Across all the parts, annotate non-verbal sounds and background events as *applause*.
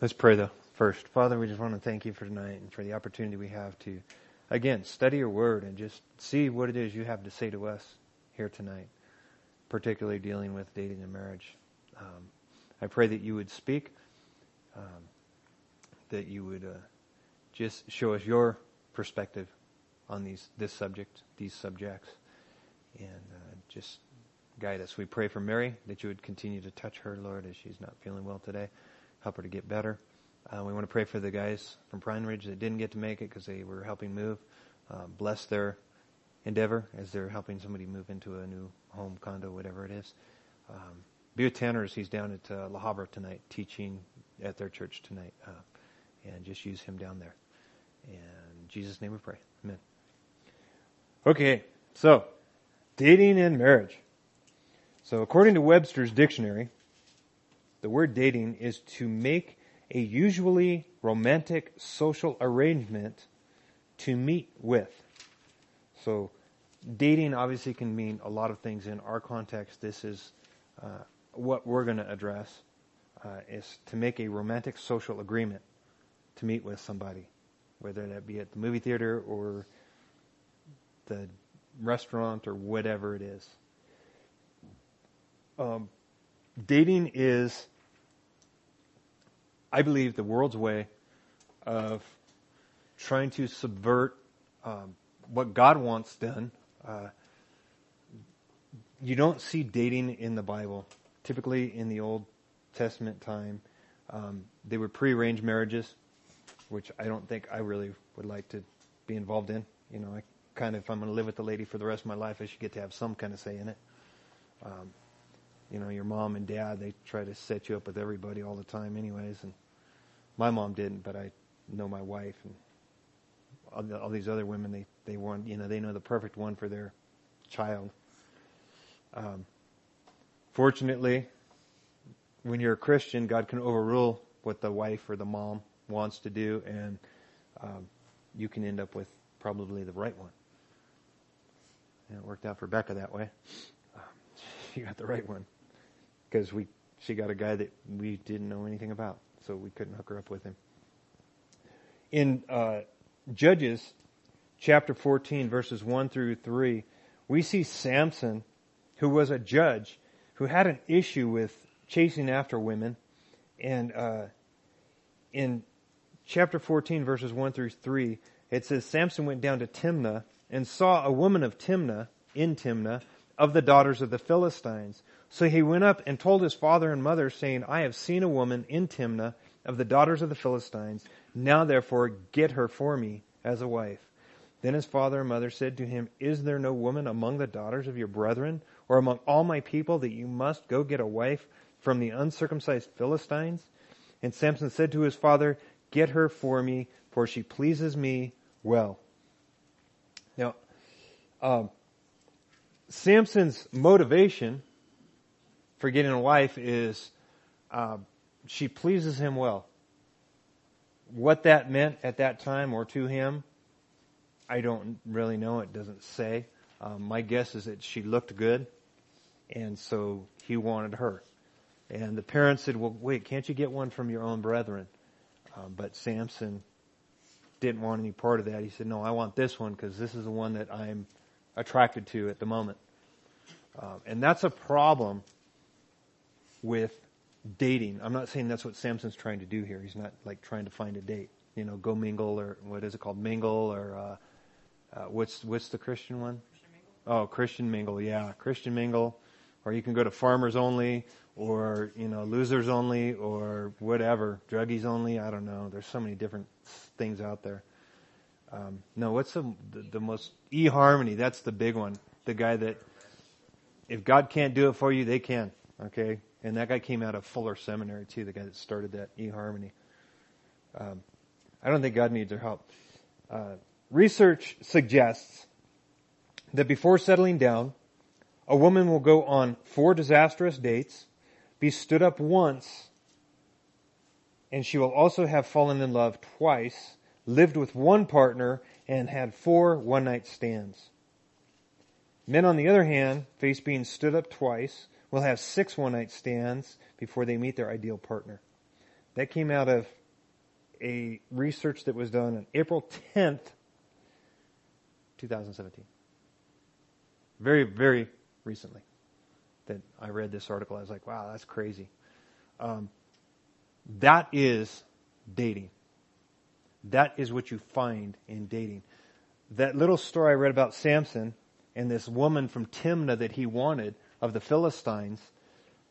Let's pray though first. Father, we just want to thank you for tonight and for the opportunity we have to, again, study your word and just see what it is you have to say to us here tonight, particularly dealing with dating and marriage. Um, I pray that you would speak, um, that you would uh, just show us your perspective on these this subject, these subjects, and uh, just guide us. We pray for Mary that you would continue to touch her, Lord, as she's not feeling well today help her to get better. Uh, we want to pray for the guys from Pine Ridge that didn't get to make it because they were helping move. Uh, bless their endeavor as they're helping somebody move into a new home, condo, whatever it is. Um, be with Tanner as he's down at uh, La Habra tonight, teaching at their church tonight, uh, and just use him down there. In Jesus' name we pray. Amen. Okay, so dating and marriage. So according to Webster's dictionary, the word dating is to make a usually romantic social arrangement to meet with. So, dating obviously can mean a lot of things. In our context, this is uh, what we're going to address: uh, is to make a romantic social agreement to meet with somebody, whether that be at the movie theater or the restaurant or whatever it is. Um, dating is, I believe, the world's way of trying to subvert um, what God wants done. Uh, you don't see dating in the Bible. Typically, in the Old Testament time, um, they were prearranged marriages, which I don't think I really would like to be involved in. You know, I kind of, if I'm going to live with the lady for the rest of my life, I should get to have some kind of say in it. Um, you know, your mom and dad, they try to set you up with everybody all the time anyways. And my mom didn't, but I know my wife and all, the, all these other women, they, they want, you know, they know the perfect one for their child. Um, fortunately, when you're a Christian, God can overrule what the wife or the mom wants to do, and um, you can end up with probably the right one. And it worked out for Becca that way. *laughs* Um, she got the right one because we she got a guy that we didn't know anything about, so we couldn't hook her up with him. In uh, Judges chapter 14, verses 1 through 3, we see Samson, who was a judge, who had an issue with chasing after women. And uh, in chapter 14, verses 1 through 3, it says Samson went down to Timnah and saw a woman of Timnah, in Timnah, of the daughters of the Philistines. So he went up and told his father and mother, saying, I have seen a woman in Timnah of the daughters of the Philistines. Now therefore get her for me as a wife. Then his father and mother said to him, Is there no woman among the daughters of your brethren, or among all my people, that you must go get a wife from the uncircumcised Philistines? And Samson said to his father, Get her for me, for she pleases me well. Now, um, Samson's motivation for getting a wife is uh, she pleases him well. What that meant at that time or to him, I don't really know. It doesn't say. Um, my guess is that she looked good, and so he wanted her. And the parents said, "Well, wait, can't you get one from your own brethren?" Um, but Samson didn't want any part of that. He said, "No, I want this one because this is the one that I'm attracted to at the moment." Um, and that's a problem with dating. I'm not saying that's what Samson's trying to do here. He's not like trying to find a date. You know, go mingle or what is it called, mingle or uh, uh, what's what's the Christian one? Christian oh, Christian mingle. Yeah, Christian mingle. Or you can go to farmers only, or you know, losers only, or whatever, druggies only. I don't know. There's so many different things out there. Um, no, what's the, the the most eHarmony? That's the big one. The guy that if God can't do it for you, they can. Okay, and that guy came out of Fuller Seminary too, the guy that started that eHarmony. Um, I don't think God needs our help. Uh, research suggests that before settling down, a woman will go on four disastrous dates, be stood up once, and she will also have fallen in love twice, lived with one partner, and had four one night stands. Men, on the other hand, face being stood up twice, will have six one night stands before they meet their ideal partner. That came out of a research that was done on April 10th, 2017. Very, very recently that I read this article. I was like, wow, that's crazy. Um, that is dating. That is what you find in dating. That little story I read about Samson and this woman from Timnah that he wanted of the Philistines,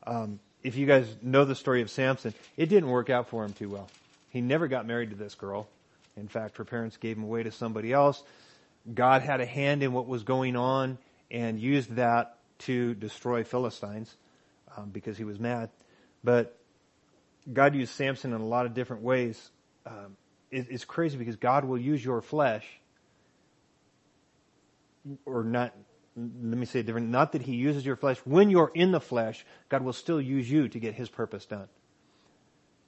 um, if you guys know the story of Samson, it didn't work out for him too well. He never got married to this girl. In fact, her parents gave him away to somebody else. God had a hand in what was going on and used that to destroy Philistines um, because he was mad. But God used Samson in a lot of different ways. Um, it, it's crazy because God will use your flesh, or not. Let me say it different. Not that He uses your flesh. When you're in the flesh, God will still use you to get His purpose done.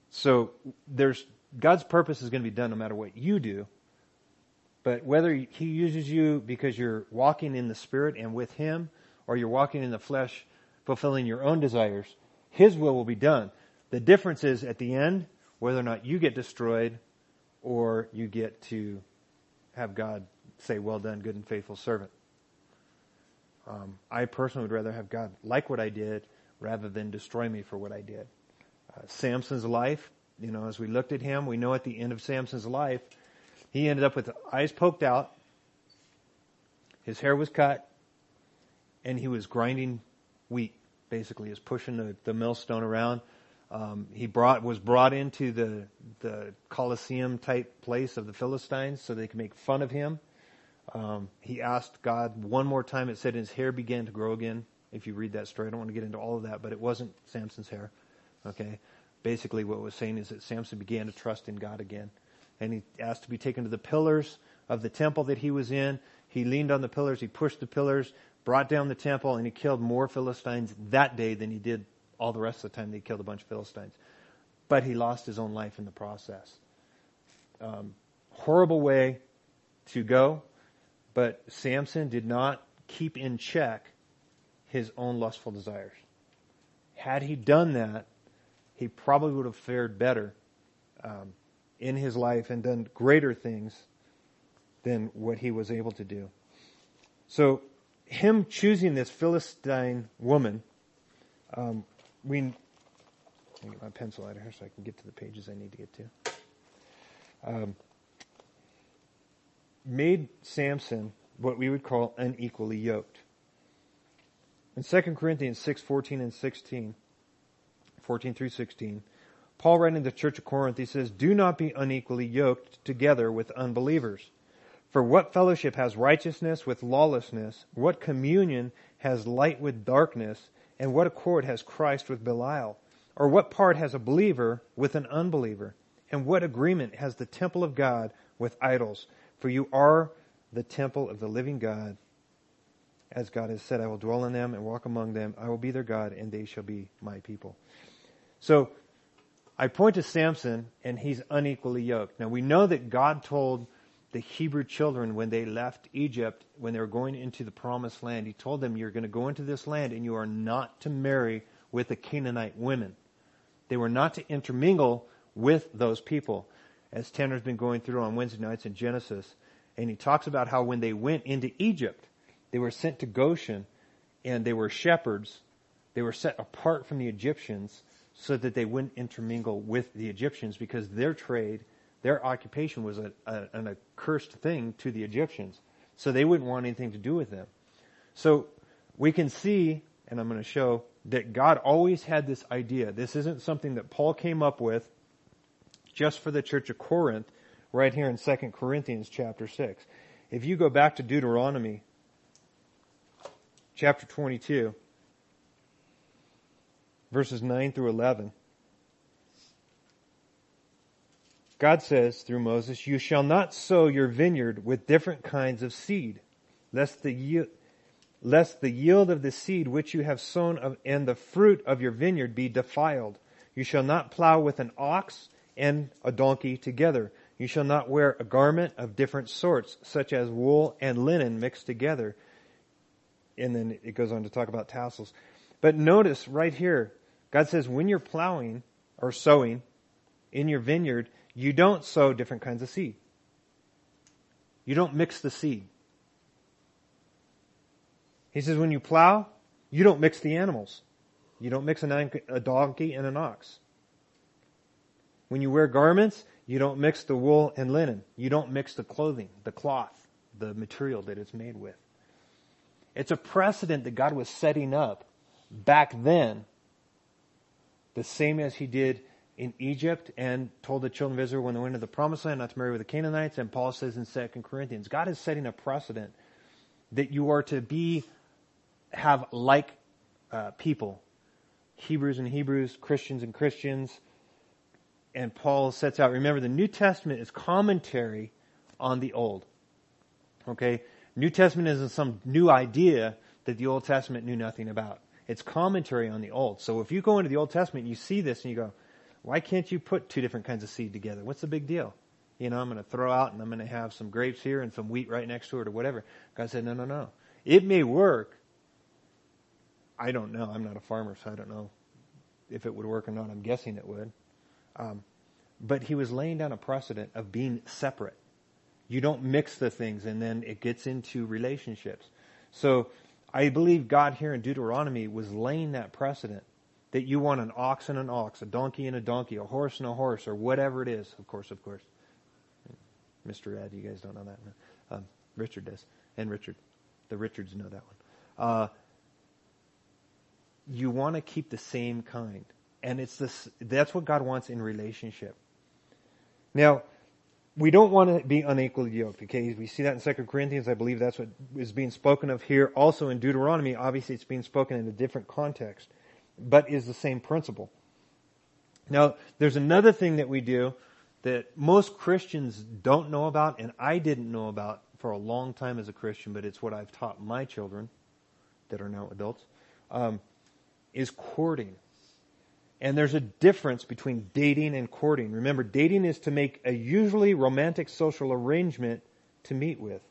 So there's God's purpose is going to be done no matter what you do. But whether He uses you because you're walking in the Spirit and with Him, or you're walking in the flesh, fulfilling your own desires, His will will be done. The difference is at the end, whether or not you get destroyed or you get to have God say, well done, good and faithful servant. Um, I personally would rather have God like what I did rather than destroy me for what I did. Uh, Samson's life, you know, as we looked at him, we know at the end of Samson's life, he ended up with eyes poked out, his hair was cut, and he was grinding wheat, basically, he was pushing the, the millstone around. Um, he brought was brought into the the Colosseum type place of the Philistines so they could make fun of him. Um, he asked God one more time. It said his hair began to grow again. If you read that story, I don't want to get into all of that, but it wasn't Samson's hair. Okay, basically what it was saying is that Samson began to trust in God again, and he asked to be taken to the pillars of the temple that he was in. He leaned on the pillars. He pushed the pillars, brought down the temple, and he killed more Philistines that day than he did all the rest of the time they killed a bunch of Philistines. But he lost his own life in the process. Um, horrible way to go, but Samson did not keep in check his own lustful desires. Had he done that, he probably would have fared better um, in his life and done greater things than what he was able to do. So, him choosing this Philistine woman um, we, let me get my pencil out of here so I can get to the pages I need to get to. Um, made Samson what we would call unequally yoked. In 2 Corinthians 6, 14 and 16, 14 through 16, Paul writing to the church of Corinth, he says, Do not be unequally yoked together with unbelievers. For what fellowship has righteousness with lawlessness? What communion has light with darkness? And what accord has Christ with Belial? Or what part has a believer with an unbeliever? And what agreement has the temple of God with idols? For you are the temple of the living God. As God has said, I will dwell in them and walk among them. I will be their God, and they shall be my people. So, I point to Samson, and he's unequally yoked. Now, we know that God told the Hebrew children when they left Egypt, when they were going into the promised land, he told them, You're going to go into this land and you are not to marry with the Canaanite women. They were not to intermingle with those people, as Tanner's been going through on Wednesday nights in Genesis. And he talks about how when they went into Egypt, they were sent to Goshen and they were shepherds. They were set apart from the Egyptians so that they wouldn't intermingle with the Egyptians because their trade their occupation was a, a, an accursed thing to the Egyptians. So they wouldn't want anything to do with them. So we can see, and I'm going to show, that God always had this idea. This isn't something that Paul came up with just for the church of Corinth, right here in 2 Corinthians chapter 6. If you go back to Deuteronomy chapter 22, verses 9 through 11, God says through Moses, you shall not sow your vineyard with different kinds of seed, lest the yield, lest the yield of the seed which you have sown of, and the fruit of your vineyard be defiled. You shall not plow with an ox and a donkey together. You shall not wear a garment of different sorts, such as wool and linen mixed together. And then it goes on to talk about tassels. But notice right here, God says when you're plowing or sowing, in your vineyard, you don't sow different kinds of seed. You don't mix the seed. He says when you plow, you don't mix the animals. You don't mix a donkey and an ox. When you wear garments, you don't mix the wool and linen. You don't mix the clothing, the cloth, the material that it's made with. It's a precedent that God was setting up back then, the same as he did in Egypt and told the children of Israel when they went into the promised land not to marry with the Canaanites. And Paul says in 2 Corinthians, God is setting a precedent that you are to be, have like uh, people, Hebrews and Hebrews, Christians and Christians. And Paul sets out, remember the New Testament is commentary on the Old. Okay? New Testament isn't some new idea that the Old Testament knew nothing about. It's commentary on the Old. So if you go into the Old Testament, you see this and you go, why can't you put two different kinds of seed together? What's the big deal? You know, I'm going to throw out and I'm going to have some grapes here and some wheat right next to it or whatever. God said, no, no, no. It may work. I don't know. I'm not a farmer, so I don't know if it would work or not. I'm guessing it would. Um, but he was laying down a precedent of being separate. You don't mix the things and then it gets into relationships. So I believe God here in Deuteronomy was laying that precedent that you want an ox and an ox, a donkey and a donkey, a horse and a horse, or whatever it is. Of course, of course. Mr. Ed, you guys don't know that. Um, Richard does. And Richard. The Richards know that one. Uh, you want to keep the same kind. And it's this, that's what God wants in relationship. Now, we don't want to be unequally yoked, okay? We see that in 2 Corinthians. I believe that's what is being spoken of here. Also in Deuteronomy, obviously it's being spoken in a different context but is the same principle. Now, there's another thing that we do that most Christians don't know about, and I didn't know about for a long time as a Christian, but it's what I've taught my children that are now adults, um, is courting. And there's a difference between dating and courting. Remember, dating is to make a usually romantic social arrangement to meet with.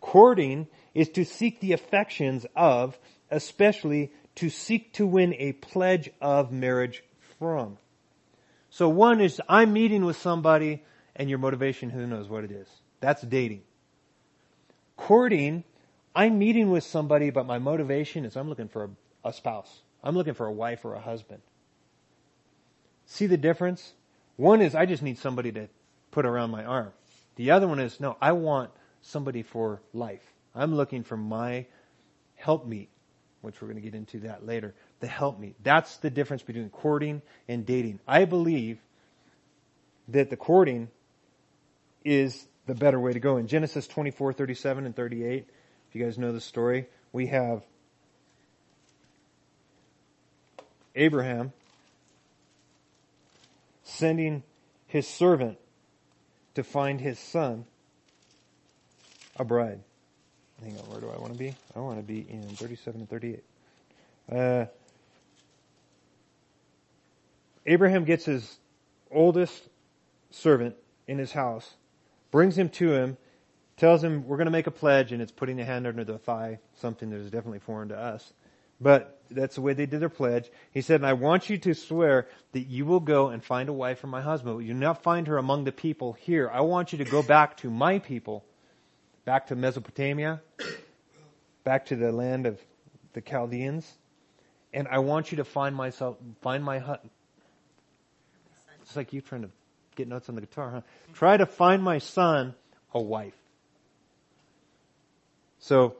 Courting is to seek the affections of, especially to seek to win a pledge of marriage from. So one is I'm meeting with somebody and your motivation, who knows what it is. That's dating. Courting, I'm meeting with somebody, but my motivation is I'm looking for a, a spouse. I'm looking for a wife or a husband. See the difference? One is I just need somebody to put around my arm. The other one is no, I want somebody for life. I'm looking for my helpmeet which we're going to get into that later, the helpmeet. That's the difference between courting and dating. I believe that the courting is the better way to go. In Genesis 24, 37 and 38, if you guys know the story, we have Abraham sending his servant to find his son a bride. Hang on, where do I want to be? I want to be in 37 and 38. Uh, Abraham gets his oldest servant in his house, brings him to him, tells him, we're going to make a pledge, and it's putting a hand under the thigh, something that is definitely foreign to us. But that's the way they did their pledge. He said, and I want you to swear that you will go and find a wife for my husband. You will not find her among the people here. I want you to go back to my people back to Mesopotamia, back to the land of the Chaldeans, and I want you to find myself, find my hut. It's like you trying to get notes on the guitar, huh? Try to find my son a wife. So,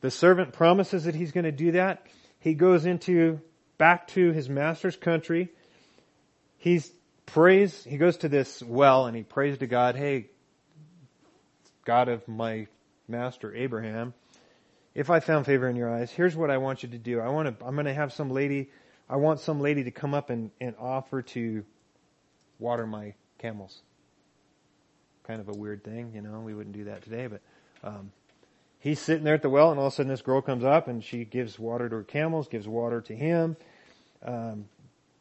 the servant promises that he's going to do that. He goes into, back to his master's country. He's prays, he goes to this well and he prays to God, hey, God of my master Abraham, if I found favor in your eyes, here's what I want you to do. I want to, I'm going to have some lady, I want some lady to come up and, and offer to water my camels. Kind of a weird thing, you know, we wouldn't do that today, but, um, he's sitting there at the well and all of a sudden this girl comes up and she gives water to her camels, gives water to him. Um,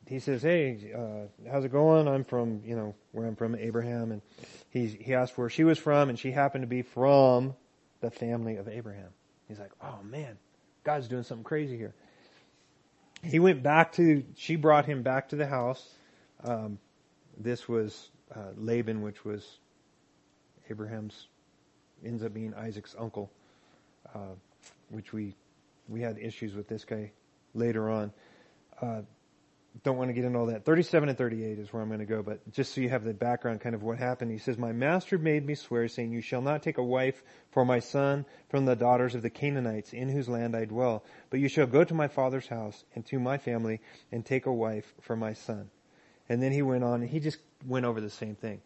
he says, "Hey, uh, how's it going? I'm from, you know, where I'm from, Abraham." And he he asked where she was from, and she happened to be from the family of Abraham. He's like, "Oh man, God's doing something crazy here." He went back to. She brought him back to the house. Um, this was uh, Laban, which was Abraham's, ends up being Isaac's uncle, uh, which we we had issues with this guy later on. Uh, don't want to get into all that. 37 and 38 is where I'm going to go, but just so you have the background kind of what happened. He says, My master made me swear, saying, You shall not take a wife for my son from the daughters of the Canaanites in whose land I dwell, but you shall go to my father's house and to my family and take a wife for my son. And then he went on and he just went over the same thing.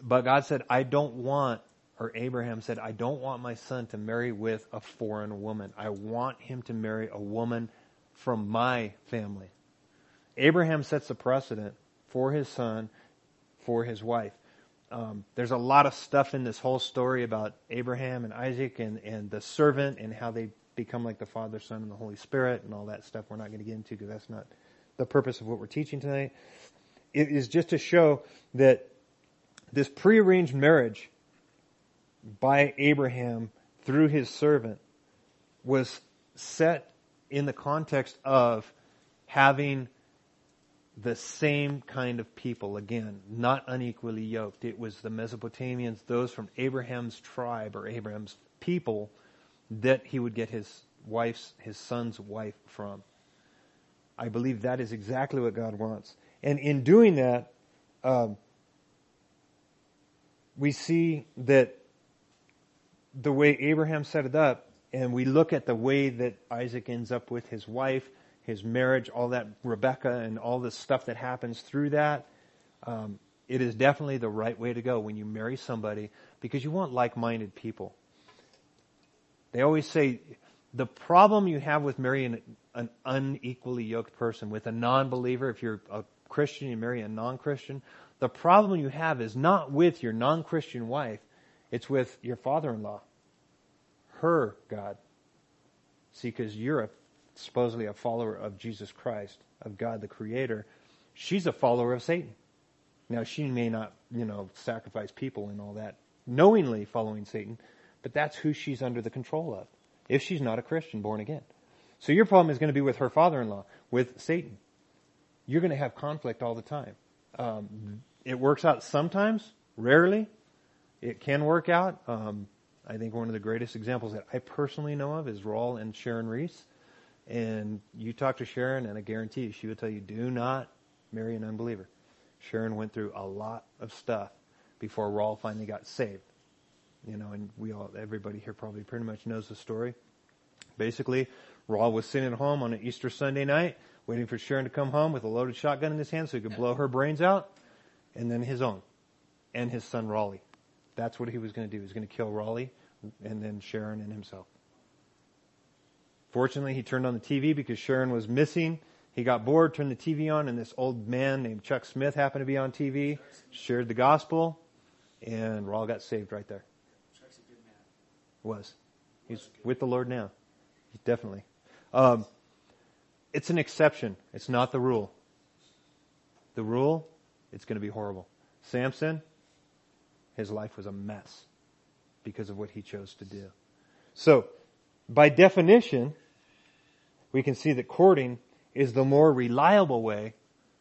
But God said, I don't want, or Abraham said, I don't want my son to marry with a foreign woman. I want him to marry a woman from my family. Abraham sets a precedent for his son, for his wife. Um, there's a lot of stuff in this whole story about Abraham and Isaac and, and the servant and how they become like the Father, Son, and the Holy Spirit and all that stuff. We're not going to get into because that's not the purpose of what we're teaching tonight. It is just to show that this prearranged marriage by Abraham through his servant was set in the context of having the same kind of people, again, not unequally yoked. It was the Mesopotamians, those from Abraham's tribe or Abraham's people that he would get his wife's, his son's wife from. I believe that is exactly what God wants. And in doing that, um, we see that the way Abraham set it up, and we look at the way that Isaac ends up with his wife, his marriage, all that Rebecca and all the stuff that happens through that, um, it is definitely the right way to go when you marry somebody because you want like-minded people. They always say the problem you have with marrying an unequally yoked person, with a non-believer, if you're a Christian, you marry a non-Christian, the problem you have is not with your non-Christian wife, it's with your father-in-law. Her God. See, because you're a supposedly a follower of Jesus Christ, of God the Creator, she's a follower of Satan. Now, she may not, you know, sacrifice people and all that, knowingly following Satan, but that's who she's under the control of, if she's not a Christian born again. So your problem is going to be with her father-in-law, with Satan. You're going to have conflict all the time. Um, it works out sometimes, rarely. It can work out. Um, I think one of the greatest examples that I personally know of is Raul and Sharon Ries. And you talk to Sharon, and I guarantee you, she would tell you, do not marry an unbeliever. Sharon went through a lot of stuff before Raul finally got saved. You know, and we all, everybody here probably pretty much knows the story. Basically, Raul was sitting at home on an Easter Sunday night, waiting for Sharon to come home with a loaded shotgun in his hand so he could blow her brains out, and then his own, and his son Raleigh. That's what he was going to do. He was going to kill Raleigh, and then Sharon and himself. Fortunately, he turned on the TV because Sharon was missing. He got bored, turned the TV on, and this old man named Chuck Smith happened to be on TV, shared the gospel, and Raul got saved right there. Chuck's a good man. Was. He's with the Lord now. Definitely. Um, it's an exception. It's not the rule. The rule, it's going to be horrible. Samson, his life was a mess because of what he chose to do. So, by definition, we can see that courting is the more reliable way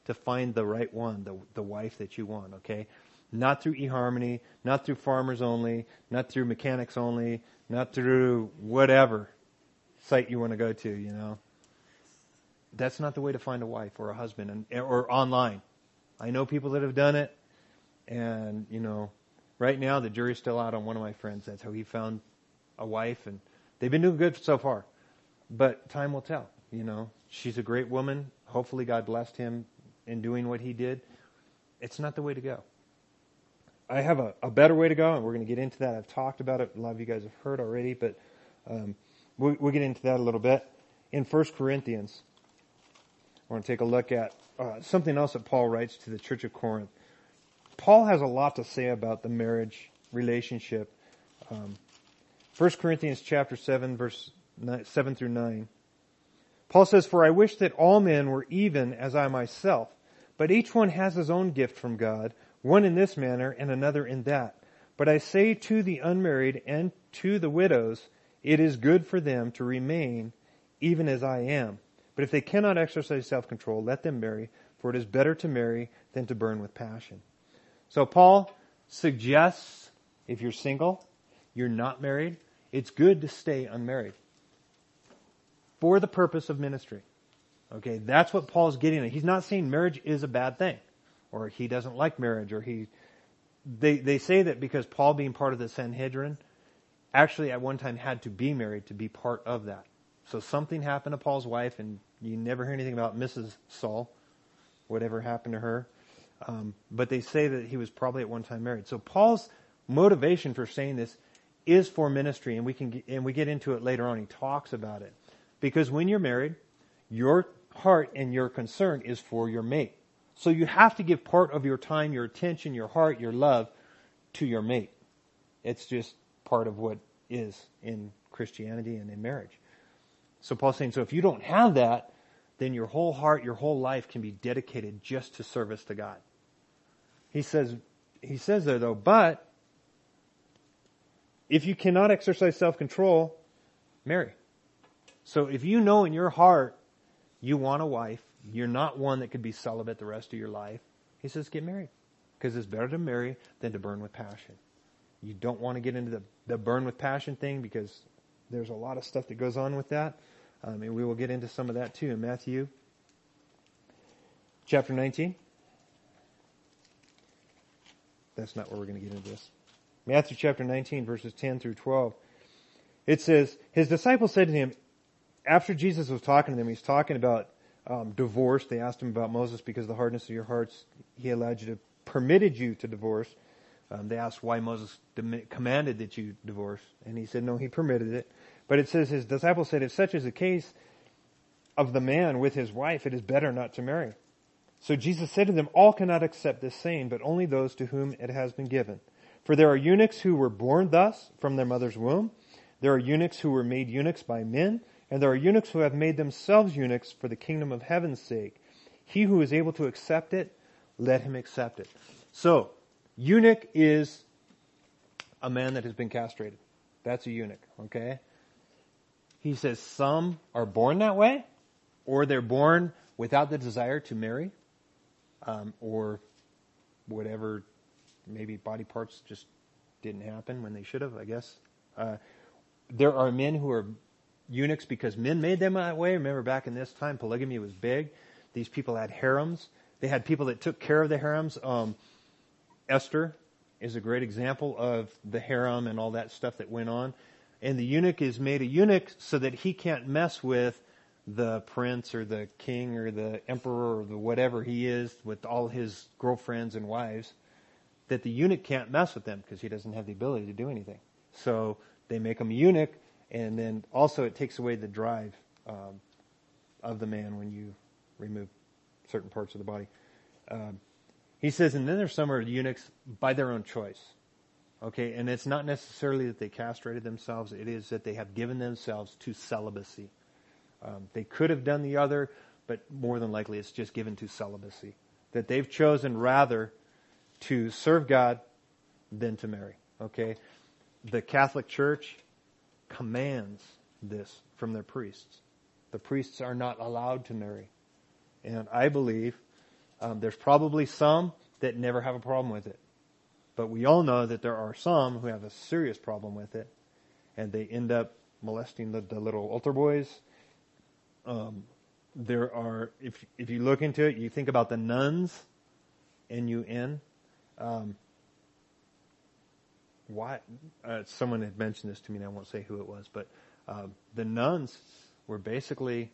to find the right one, the, the wife that you want, okay? Not through eHarmony, not through farmers only, not through mechanics only, not through whatever site you want to go to, you know. That's not the way to find a wife or a husband and, or online. I know people that have done it and, you know, right now the jury's still out on one of my friends. That's how he found a wife and They've been doing good so far, but time will tell. You know, she's a great woman. Hopefully, God blessed him in doing what he did. It's not the way to go. I have a, a better way to go, and we're going to get into that. I've talked about it. A lot of you guys have heard already, but um, we'll, we'll, get into that a little bit. In 1 Corinthians, I want to take a look at uh, something else that Paul writes to the church of Corinth. Paul has a lot to say about the marriage relationship. Um, 1 Corinthians chapter 7 verse 7 through 9. Paul says, For I wish that all men were even as I myself, but each one has his own gift from God, one in this manner and another in that. But I say to the unmarried and to the widows, it is good for them to remain even as I am. But if they cannot exercise self-control, let them marry, for it is better to marry than to burn with passion. So Paul suggests if you're single, you're not married, it's good to stay unmarried for the purpose of ministry. Okay, that's what Paul's getting at. He's not saying marriage is a bad thing, or he doesn't like marriage, or he. They they say that because Paul, being part of the Sanhedrin, actually at one time had to be married to be part of that. So something happened to Paul's wife, and you never hear anything about Mrs. Saul, whatever happened to her. Um, but they say that he was probably at one time married. So Paul's motivation for saying this is for ministry, and we can get, and we get into it later on. He talks about it because when you're married, your heart and your concern is for your mate. So you have to give part of your time, your attention, your heart, your love to your mate. It's just part of what is in Christianity and in marriage. So Paul's saying, so if you don't have that, then your whole heart, your whole life can be dedicated just to service to God. He says, he says there though, but if you cannot exercise self-control, marry. So if you know in your heart you want a wife, you're not one that could be celibate the rest of your life, he says get married. Because it's better to marry than to burn with passion. You don't want to get into the, the burn with passion thing because there's a lot of stuff that goes on with that. Um, and we will get into some of that too in Matthew chapter 19. That's not where we're going to get into this. Matthew chapter 19 verses 10 through 12. It says, His disciples said to him, after Jesus was talking to them, he's talking about um, divorce. They asked him about Moses because of the hardness of your hearts. He allowed you to, permitted you to divorce. Um, they asked why Moses commanded that you divorce, and he said no, he permitted it. But it says his disciples said, if such is the case of the man with his wife, it is better not to marry. So Jesus said to them, all cannot accept this saying, but only those to whom it has been given. For there are eunuchs who were born thus from their mother's womb. There are eunuchs who were made eunuchs by men, and there are eunuchs who have made themselves eunuchs for the kingdom of heaven's sake. He who is able to accept it, let him accept it. So, eunuch is a man that has been castrated. That's a eunuch, okay? He says some are born that way, or they're born without the desire to marry, um, or whatever, maybe body parts just didn't happen when they should have, I guess. Uh, there are men who are eunuchs because men made them that way. Remember back in this time, polygamy was big. These people had harems. They had people that took care of the harems. Um, Esther is a great example of the harem and all that stuff that went on and the eunuch is made a eunuch so that he can't mess with the prince or the king or the emperor or the whatever he is with all his girlfriends and wives that the eunuch can't mess with them because he doesn't have the ability to do anything. So they make him a eunuch and then also it takes away the drive um, of the man when you remove certain parts of the body. Um, he says and then there's some are eunuchs by their own choice. Okay, and it's not necessarily that they castrated themselves, it is that they have given themselves to celibacy. Um, they could have done the other, but more than likely it's just given to celibacy. That they've chosen rather to serve God than to marry. Okay? The Catholic Church commands this from their priests. The priests are not allowed to marry. And I believe um, there's probably some that never have a problem with it. But we all know that there are some who have a serious problem with it, and they end up molesting the, the little altar boys. Um, there are, if if you look into it, you think about the nuns, N-U-N. Um, why? Uh, someone had mentioned this to me, and I won't say who it was, but uh, the nuns were basically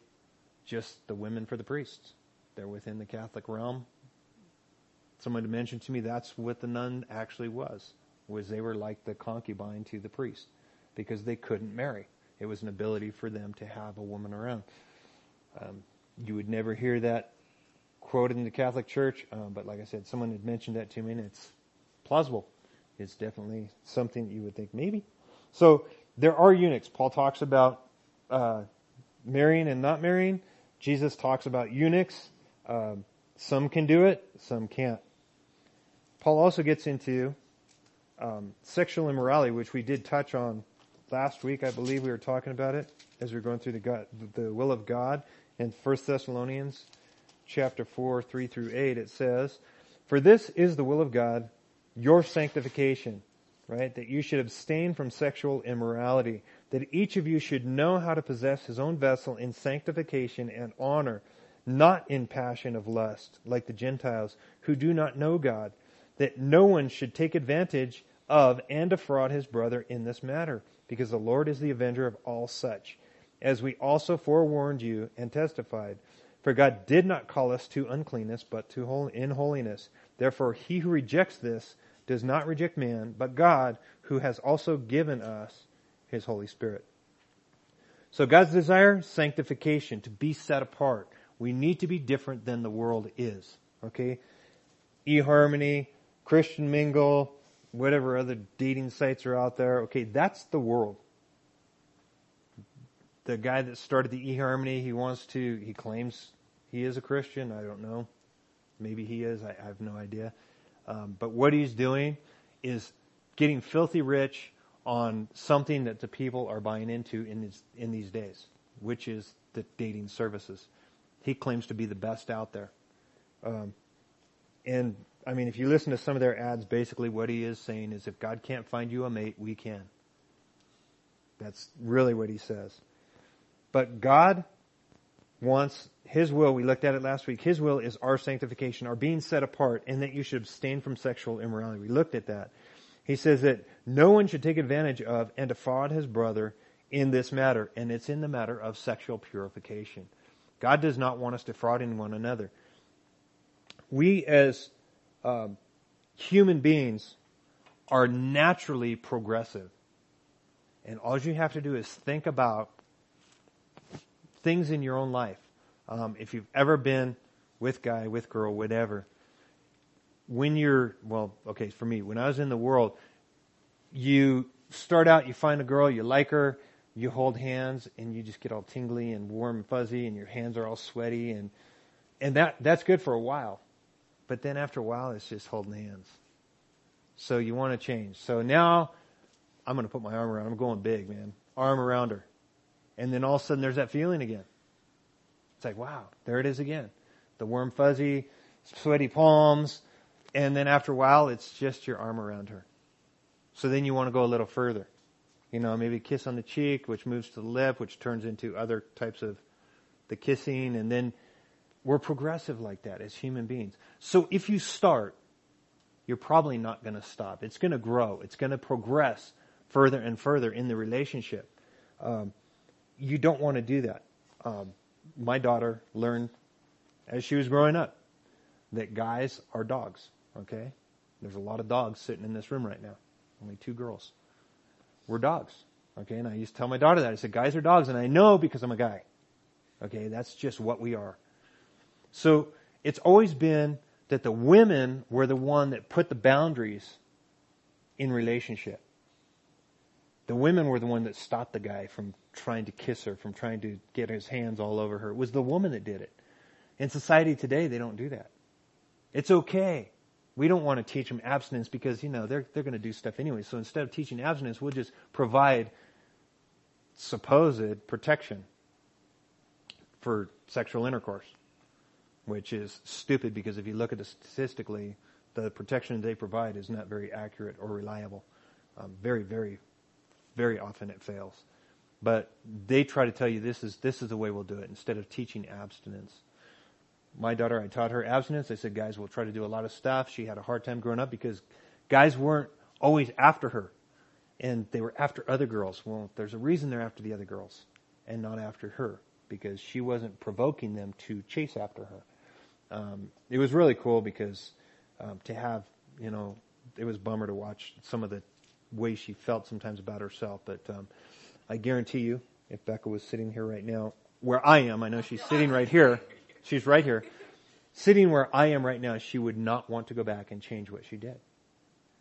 just the women for the priests. They're within the Catholic realm. Someone had mentioned to me that's what the nun actually was, was they were like the concubine to the priest because they couldn't marry. It was an ability for them to have a woman around. Um, you would never hear that quoted in the Catholic Church, um, but like I said, someone had mentioned that to me, and it's plausible. It's definitely something that you would think maybe. So there are eunuchs. Paul talks about uh, marrying and not marrying. Jesus talks about eunuchs. Um, some can do it, some can't. Paul also gets into um, sexual immorality, which we did touch on last week. I believe we were talking about it as we were going through the, God, the will of God in 1 Thessalonians chapter 4, 3 through 8, it says, For this is the will of God, your sanctification, right? That you should abstain from sexual immorality, that each of you should know how to possess his own vessel in sanctification and honor, not in passion of lust, like the Gentiles who do not know God, that no one should take advantage of and defraud his brother in this matter, because the Lord is the avenger of all such, as we also forewarned you and testified. For God did not call us to uncleanness, but to hol- in holiness. Therefore, he who rejects this does not reject man, but God, who has also given us his Holy Spirit. So God's desire, sanctification, to be set apart. We need to be different than the world is. Okay? eHarmony, Christian Mingle, whatever other dating sites are out there. Okay, that's the world. The guy that started the eHarmony, he wants to, he claims he is a Christian. I don't know. Maybe he is. I, I have no idea. Um, but what he's doing is getting filthy rich on something that the people are buying into in these, in these days, which is the dating services. He claims to be the best out there. Um, and I mean, if you listen to some of their ads, basically what he is saying is if God can't find you a mate, we can. That's really what he says. But God wants his will, we looked at it last week, his will is our sanctification, our being set apart, and that you should abstain from sexual immorality. We looked at that. He says that no one should take advantage of and defraud his brother in this matter, and it's in the matter of sexual purification. God does not want us defrauding one another. We as um, human beings are naturally progressive. And all you have to do is think about things in your own life. Um, if you've ever been with guy, with girl, whatever, when you're, well, okay, for me, when I was in the world, you start out, you find a girl, you like her, you hold hands, and you just get all tingly and warm and fuzzy, and your hands are all sweaty, and and that that's good for a while, but then after a while, it's just holding hands. So you want to change. So now I'm going to put my arm around. I'm going big, man. Arm around her, and then all of a sudden, there's that feeling again. It's like, wow, there it is again. The warm, fuzzy, sweaty palms, and then after a while, it's just your arm around her. So then you want to go a little further. You know, maybe kiss on the cheek, which moves to the lip, which turns into other types of the kissing, and then we're progressive like that as human beings. So if you start, you're probably not going to stop. It's going to grow. It's going to progress further and further in the relationship. Um, you don't want to do that. Um, my daughter learned as she was growing up that guys are dogs. Okay? There's a lot of dogs sitting in this room right now. Only two girls. We're dogs. Okay? And I used to tell my daughter that. I said, guys are dogs, and I know because I'm a guy. Okay? That's just what we are. So it's always been that the women were the one that put the boundaries in relationship. The women were the one that stopped the guy from trying to kiss her, from trying to get his hands all over her. It was the woman that did it. In society today, they don't do that. It's okay. We don't want to teach them abstinence because, you know, they're, they're going to do stuff anyway. So instead of teaching abstinence, we'll just provide supposed protection for sexual intercourse, which is stupid because if you look at it statistically, the protection they provide is not very accurate or reliable. Um, very, very, very often it fails. But they try to tell you this is this is the way we'll do it instead of teaching abstinence my daughter, I taught her abstinence. I said, guys, we'll try to do a lot of stuff. She had a hard time growing up because guys weren't always after her and they were after other girls. Well, there's a reason they're after the other girls and not after her because she wasn't provoking them to chase after her. Um, it was really cool because um, to have, you know, it was bummer to watch some of the way she felt sometimes about herself. But um, I guarantee you, if Becca was sitting here right now, where I am, I know she's sitting right here. She's right here. Sitting where I am right now, she would not want to go back and change what she did.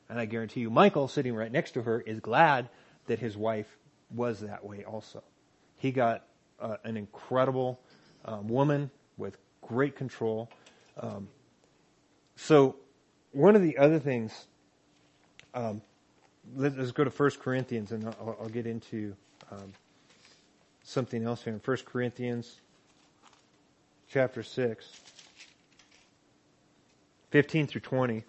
And I guarantee you, Michael, sitting right next to her, is glad that his wife was that way also. He got uh, an incredible um, woman with great control. Um, so, one of the other things, um, let, us go to 1 Corinthians and I'll, I'll get into um, something else here. In 1 Corinthians chapter 6. 15 through 20.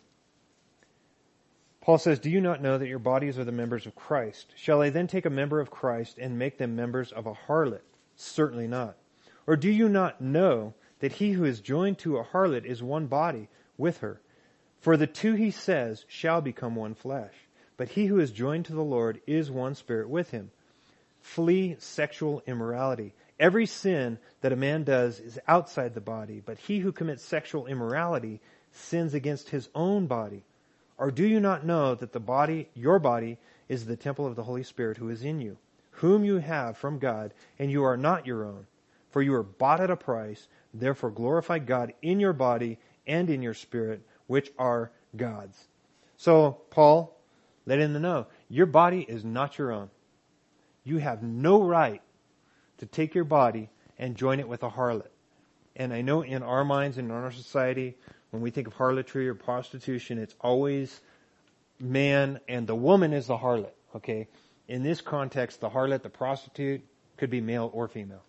Paul says, Do you not know that your bodies are the members of Christ? Shall I then take a member of Christ and make them members of a harlot? Certainly not. Or do you not know that he who is joined to a harlot is one body with her? For the two, he says, shall become one flesh. But he who is joined to the Lord is one spirit with him. Flee sexual immorality. Every sin that a man does is outside the body, but he who commits sexual immorality sins against his own body. Or do you not know that the body, your body, is the temple of the Holy Spirit who is in you, whom you have from God, and you are not your own? For you are bought at a price, therefore glorify God in your body and in your spirit, which are God's. So, Paul, let in the know, your body is not your own. You have no right to take your body and join it with a harlot. And I know in our minds and in our society, when we think of harlotry or prostitution, it's always man and the woman is the harlot. Okay? In this context, the harlot, the prostitute, could be male or female.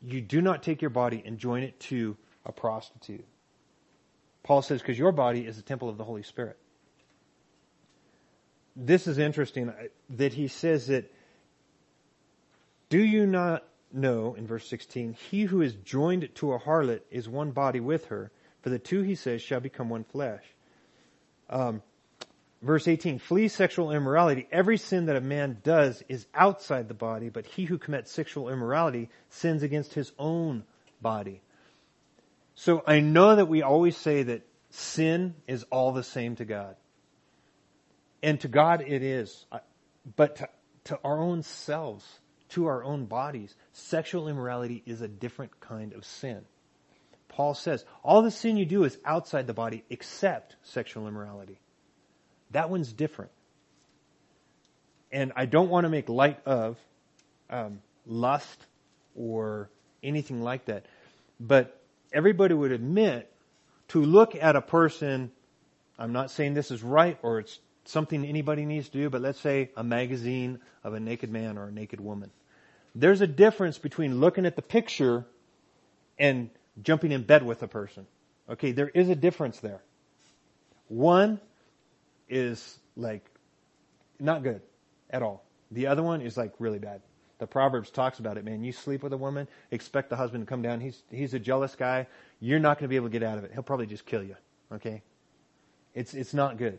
You do not take your body and join it to a prostitute. Paul says, because your body is the temple of the Holy Spirit. This is interesting uh, that he says that do you not know, in verse 16, he who is joined to a harlot is one body with her, for the two, he says, shall become one flesh. Um, verse 18, flee sexual immorality. Every sin that a man does is outside the body, but he who commits sexual immorality sins against his own body. So I know that we always say that sin is all the same to God. And to God it is. But to, to our own selves, to our own bodies. Sexual immorality is a different kind of sin. Paul says, all the sin you do is outside the body except sexual immorality. That one's different. And I don't want to make light of um, lust or anything like that. But everybody would admit to look at a person, I'm not saying this is right or it's something anybody needs to do, but let's say a magazine of a naked man or a naked woman. There's a difference between looking at the picture and jumping in bed with a person. Okay, there is a difference there. One is like not good at all. The other one is like really bad. The Proverbs talks about it, man. You sleep with a woman, expect the husband to come down. He's he's a jealous guy. You're not going to be able to get out of it. He'll probably just kill you. Okay? It's it's not good.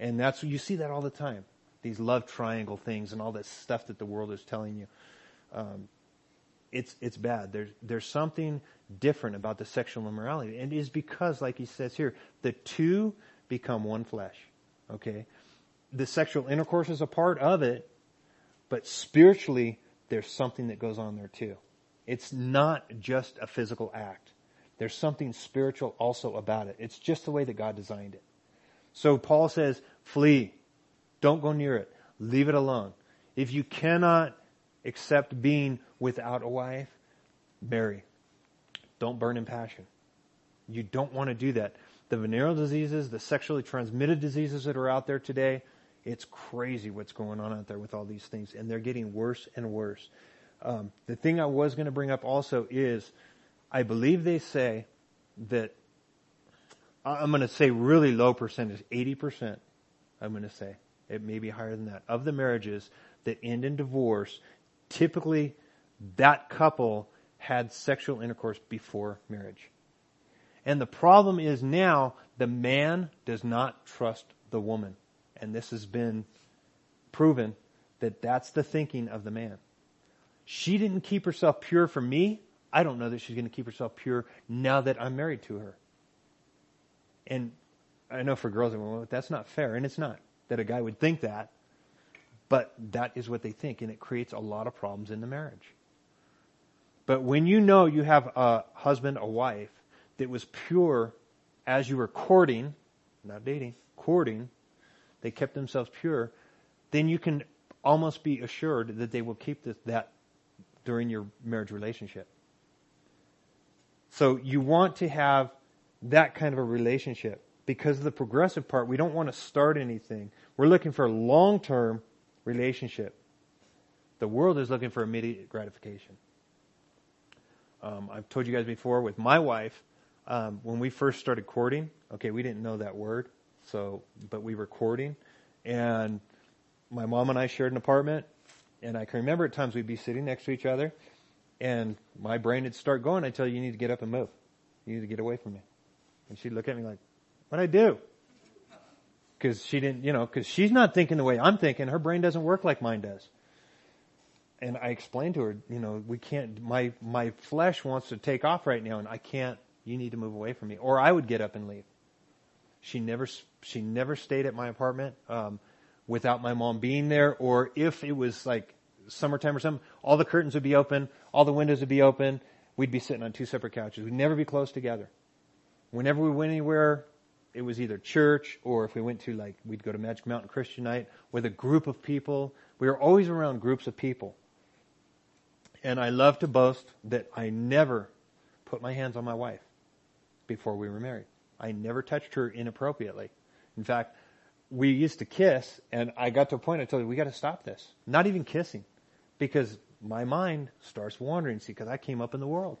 And that's you see that all the time. These love triangle things and all this stuff that the world is telling you um, it's it's bad. There's there's something different about the sexual immorality, and it is because, like he says here, the two become one flesh. Okay, the sexual intercourse is a part of it, but spiritually, there's something that goes on there too. It's not just a physical act. There's something spiritual also about it. It's just the way that God designed it. So Paul says, flee. Don't go near it. Leave it alone. If you cannot accept being without a wife, marry. Don't burn in passion. You don't want to do that. The venereal diseases, the sexually transmitted diseases that are out there today, it's crazy what's going on out there with all these things, and they're getting worse and worse. Um, the thing I was going to bring up also is, I believe they say that I'm going to say really low percentage, 80%. I'm going to say it may be higher than that of the marriages that end in divorce typically that couple had sexual intercourse before marriage. And the problem is now the man does not trust the woman. And this has been proven that that's the thinking of the man. She didn't keep herself pure for me. I don't know that she's going to keep herself pure now that I'm married to her. And I know for girls, well, that's not fair. And it's not that a guy would think that. But that is what they think, and it creates a lot of problems in the marriage. But when you know you have a husband, a wife that was pure as you were courting, not dating, courting, they kept themselves pure, then you can almost be assured that they will keep this, that during your marriage relationship. So you want to have that kind of a relationship because of the progressive part. We don't want to start anything. We're looking for a long term relationship. The world is looking for immediate gratification. Um, I've told you guys before with my wife, um, when we first started courting, okay, we didn't know that word, so, but we were courting, and my mom and I shared an apartment, and I can remember at times we'd be sitting next to each other, and my brain would start going. I'd tell you, you need to get up and move. You need to get away from me. And she'd look at me like, what'd I do? Cause she didn't, you know, cause she's not thinking the way I'm thinking. Her brain doesn't work like mine does. And I explained to her, you know, we can't, my, my flesh wants to take off right now and I can't, you need to move away from me. Or I would get up and leave. She never, she never stayed at my apartment, um, without my mom being there. Or if it was like summertime or something, all the curtains would be open, all the windows would be open. We'd be sitting on two separate couches. We'd never be close together. Whenever we went anywhere, it was either church or if we went to like, we'd go to Magic Mountain Christian Night with a group of people. We were always around groups of people. And I love to boast that I never put my hands on my wife before we were married. I never touched her inappropriately. In fact, we used to kiss and I got to a point I told her, we got to stop this. Not even kissing because my mind starts wandering. See, because I came up in the world.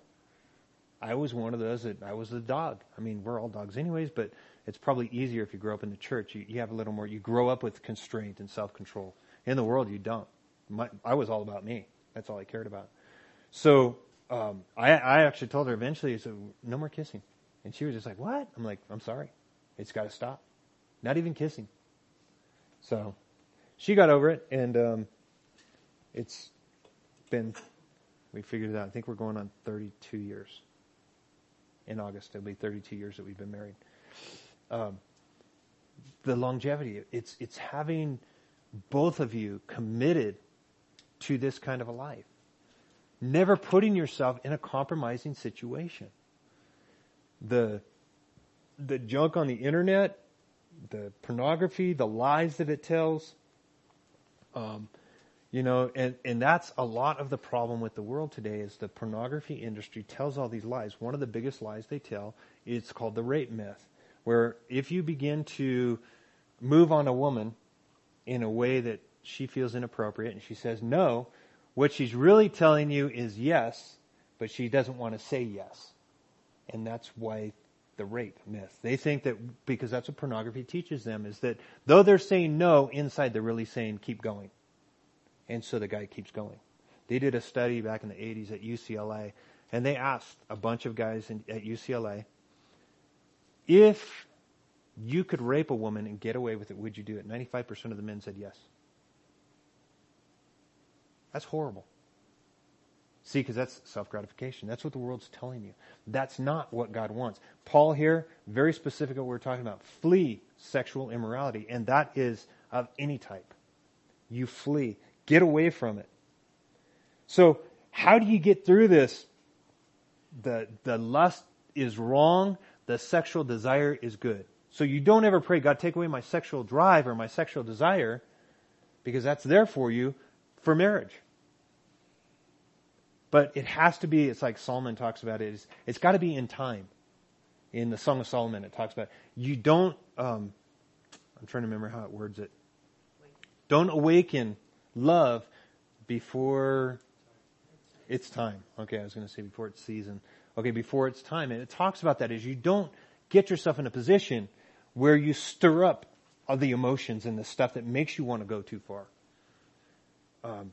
I was one of those that I was the dog. I mean, we're all dogs anyways, but it's probably easier if you grow up in the church. You, you have a little more, you grow up with constraint and self-control. In the world, you don't. My, I was all about me. That's all I cared about. So, um, I, I actually told her eventually, I said, no more kissing. And she was just like, what? I'm like, I'm sorry. It's got to stop. Not even kissing. So, she got over it and, um, it's been, we figured it out. I think we're going on 32 years in August. It'll be 32 years that we've been married. Um, the longevity, it's, it's having both of you committed to this kind of a life. Never putting yourself in a compromising situation. The, the junk on the internet, the pornography, the lies that it tells, um, you know, and, and that's a lot of the problem with the world today is the pornography industry tells all these lies. One of the biggest lies they tell is called the rape myth, where if you begin to move on a woman in a way that she feels inappropriate and she says no, what she's really telling you is yes, but she doesn't want to say yes. And that's why the rape myth. They think that because that's what pornography teaches them is that though they're saying no, inside they're really saying keep going. And so the guy keeps going. They did a study back in the 80s at UCLA, and they asked a bunch of guys in, at UCLA, if you could rape a woman and get away with it, would you do it? 95% of the men said yes. That's horrible. See, because that's self-gratification. That's what the world's telling you. That's not what God wants. Paul here, very specific what we're talking about. Flee sexual immorality, and that is of any type. You flee. Get away from it. So how do you get through this? The, the lust is wrong. The sexual desire is good. So you don't ever pray, God, take away my sexual drive or my sexual desire because that's there for you for marriage. But it has to be, it's like Solomon talks about it, it's, it's got to be in time. In the Song of Solomon, it talks about, you don't, um, I'm trying to remember how it words it. Don't awaken love before it's time. Okay, I was going to say before it's season. Okay, before it's time. And it talks about that is you don't get yourself in a position where you stir up the emotions and the stuff that makes you want to go too far. Um,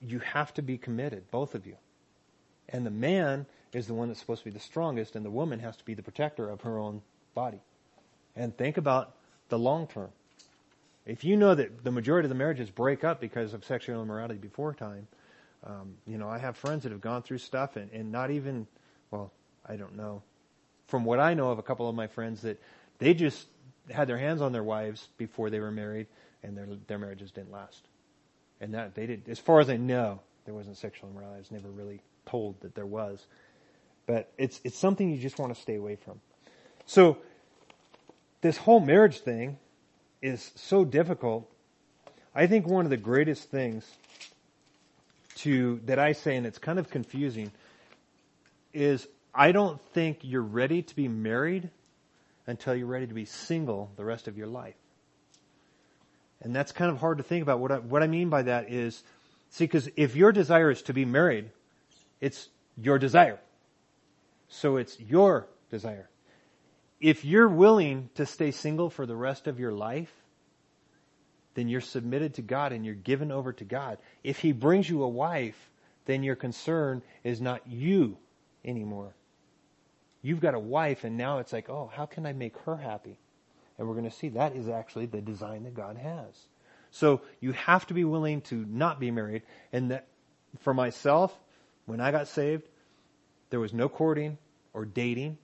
you have to be committed, both of you. And the man is the one that's supposed to be the strongest, and the woman has to be the protector of her own body. And think about the long term. If you know that the majority of the marriages break up because of sexual immorality before time, um, you know, I have friends that have gone through stuff and, and not even, well, I don't know. From what I know of a couple of my friends that they just had their hands on their wives before they were married and their, their marriages didn't last. And that they did, as far as I know, there wasn't sexual immorality. I was never really told that there was. But it's, it's something you just want to stay away from. So, this whole marriage thing, is so difficult. I think one of the greatest things to, that I say, and it's kind of confusing, is I don't think you're ready to be married until you're ready to be single the rest of your life. And that's kind of hard to think about. What I, what I mean by that is, see, because if your desire is to be married, it's your desire. So it's your desire. If you're willing to stay single for the rest of your life, then you're submitted to God and you're given over to God. If He brings you a wife, then your concern is not you anymore. You've got a wife and now it's like, oh, how can I make her happy? And we're going to see that is actually the design that God has. So you have to be willing to not be married. And that for myself, when I got saved, there was no courting or dating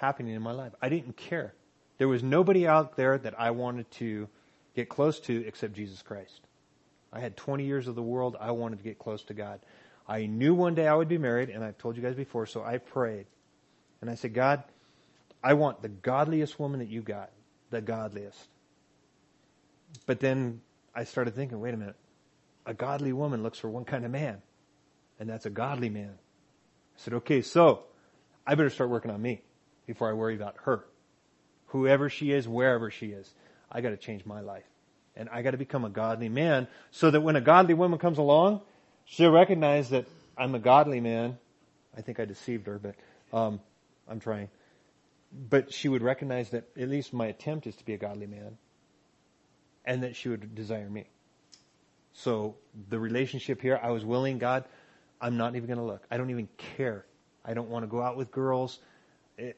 happening in my life. I didn't care. There was nobody out there that I wanted to get close to except Jesus Christ. I had 20 years of the world. I wanted to get close to God. I knew one day I would be married, and I've told you guys before, so I prayed. And I said, God, I want the godliest woman that you got, the godliest. But then I started thinking, wait a minute. A godly woman looks for one kind of man, and that's a godly man. I said, okay, so I better start working on me before I worry about her. Whoever she is, wherever she is, I gotta change my life. And I gotta become a godly man so that when a godly woman comes along, she'll recognize that I'm a godly man. I think I deceived her, but, um, I'm trying. But she would recognize that at least my attempt is to be a godly man and that she would desire me. So the relationship here, I was willing, God, I'm not even going to look. I don't even care. I don't want to go out with girls.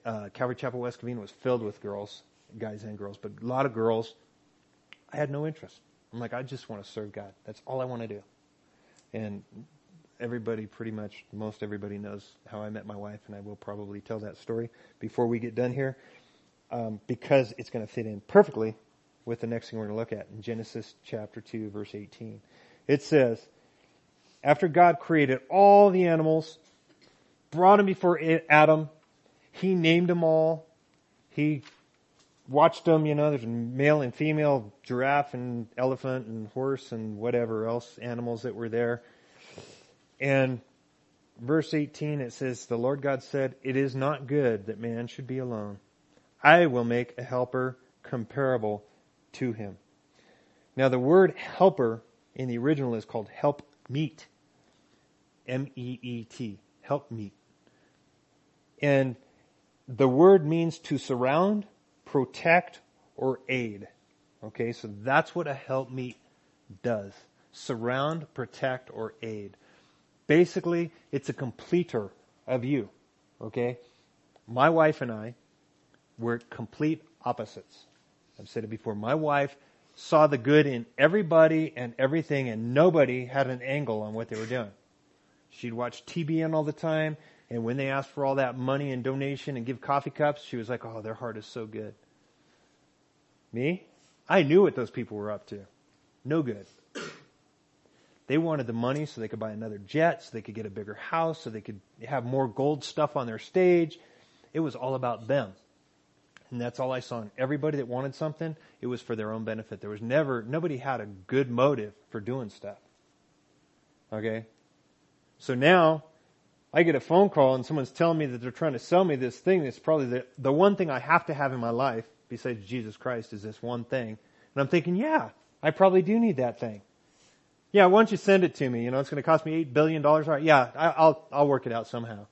Uh, Calvary Chapel West Covina was filled with girls, guys and girls, but a lot of girls. I had no interest. I'm like, I just want to serve God. That's all I want to do. And everybody, pretty much, most everybody knows how I met my wife, and I will probably tell that story before we get done here, um, because it's going to fit in perfectly with the next thing we're going to look at in Genesis chapter 2 verse 18. It says, after God created all the animals, brought them before Adam, he named them all. He watched them, you know, there's male and female giraffe and elephant and horse and whatever else animals that were there. And verse 18 it says, the Lord God said, it is not good that man should be alone. I will make a helper comparable to him. Now the word helper in the original is called help meet. M-E-E-T. Help meet. And the word means to surround, protect, or aid. Okay, so that's what a help meet does. Surround, protect, or aid. Basically, it's a completer of you. Okay? My wife and I, were complete opposites. I've said it before. My wife saw the good in everybody and everything and nobody had an angle on what they were doing. She'd watch TBN all the time and when they asked for all that money and donation and give coffee cups, she was like, oh, their heart is so good. Me? I knew what those people were up to. No good. They wanted the money so they could buy another jet, so they could get a bigger house, so they could have more gold stuff on their stage. It was all about them. And that's all I saw in everybody that wanted something. It was for their own benefit. There was never, nobody had a good motive for doing stuff. Okay? So now, I get a phone call and someone's telling me that they're trying to sell me this thing that's probably the, the one thing I have to have in my life, besides Jesus Christ, is this one thing. And I'm thinking, yeah, I probably do need that thing. Yeah, why don't you send it to me? You know, it's going to cost me eight billion dollars. All right, yeah, I, I'll, I'll work it out somehow.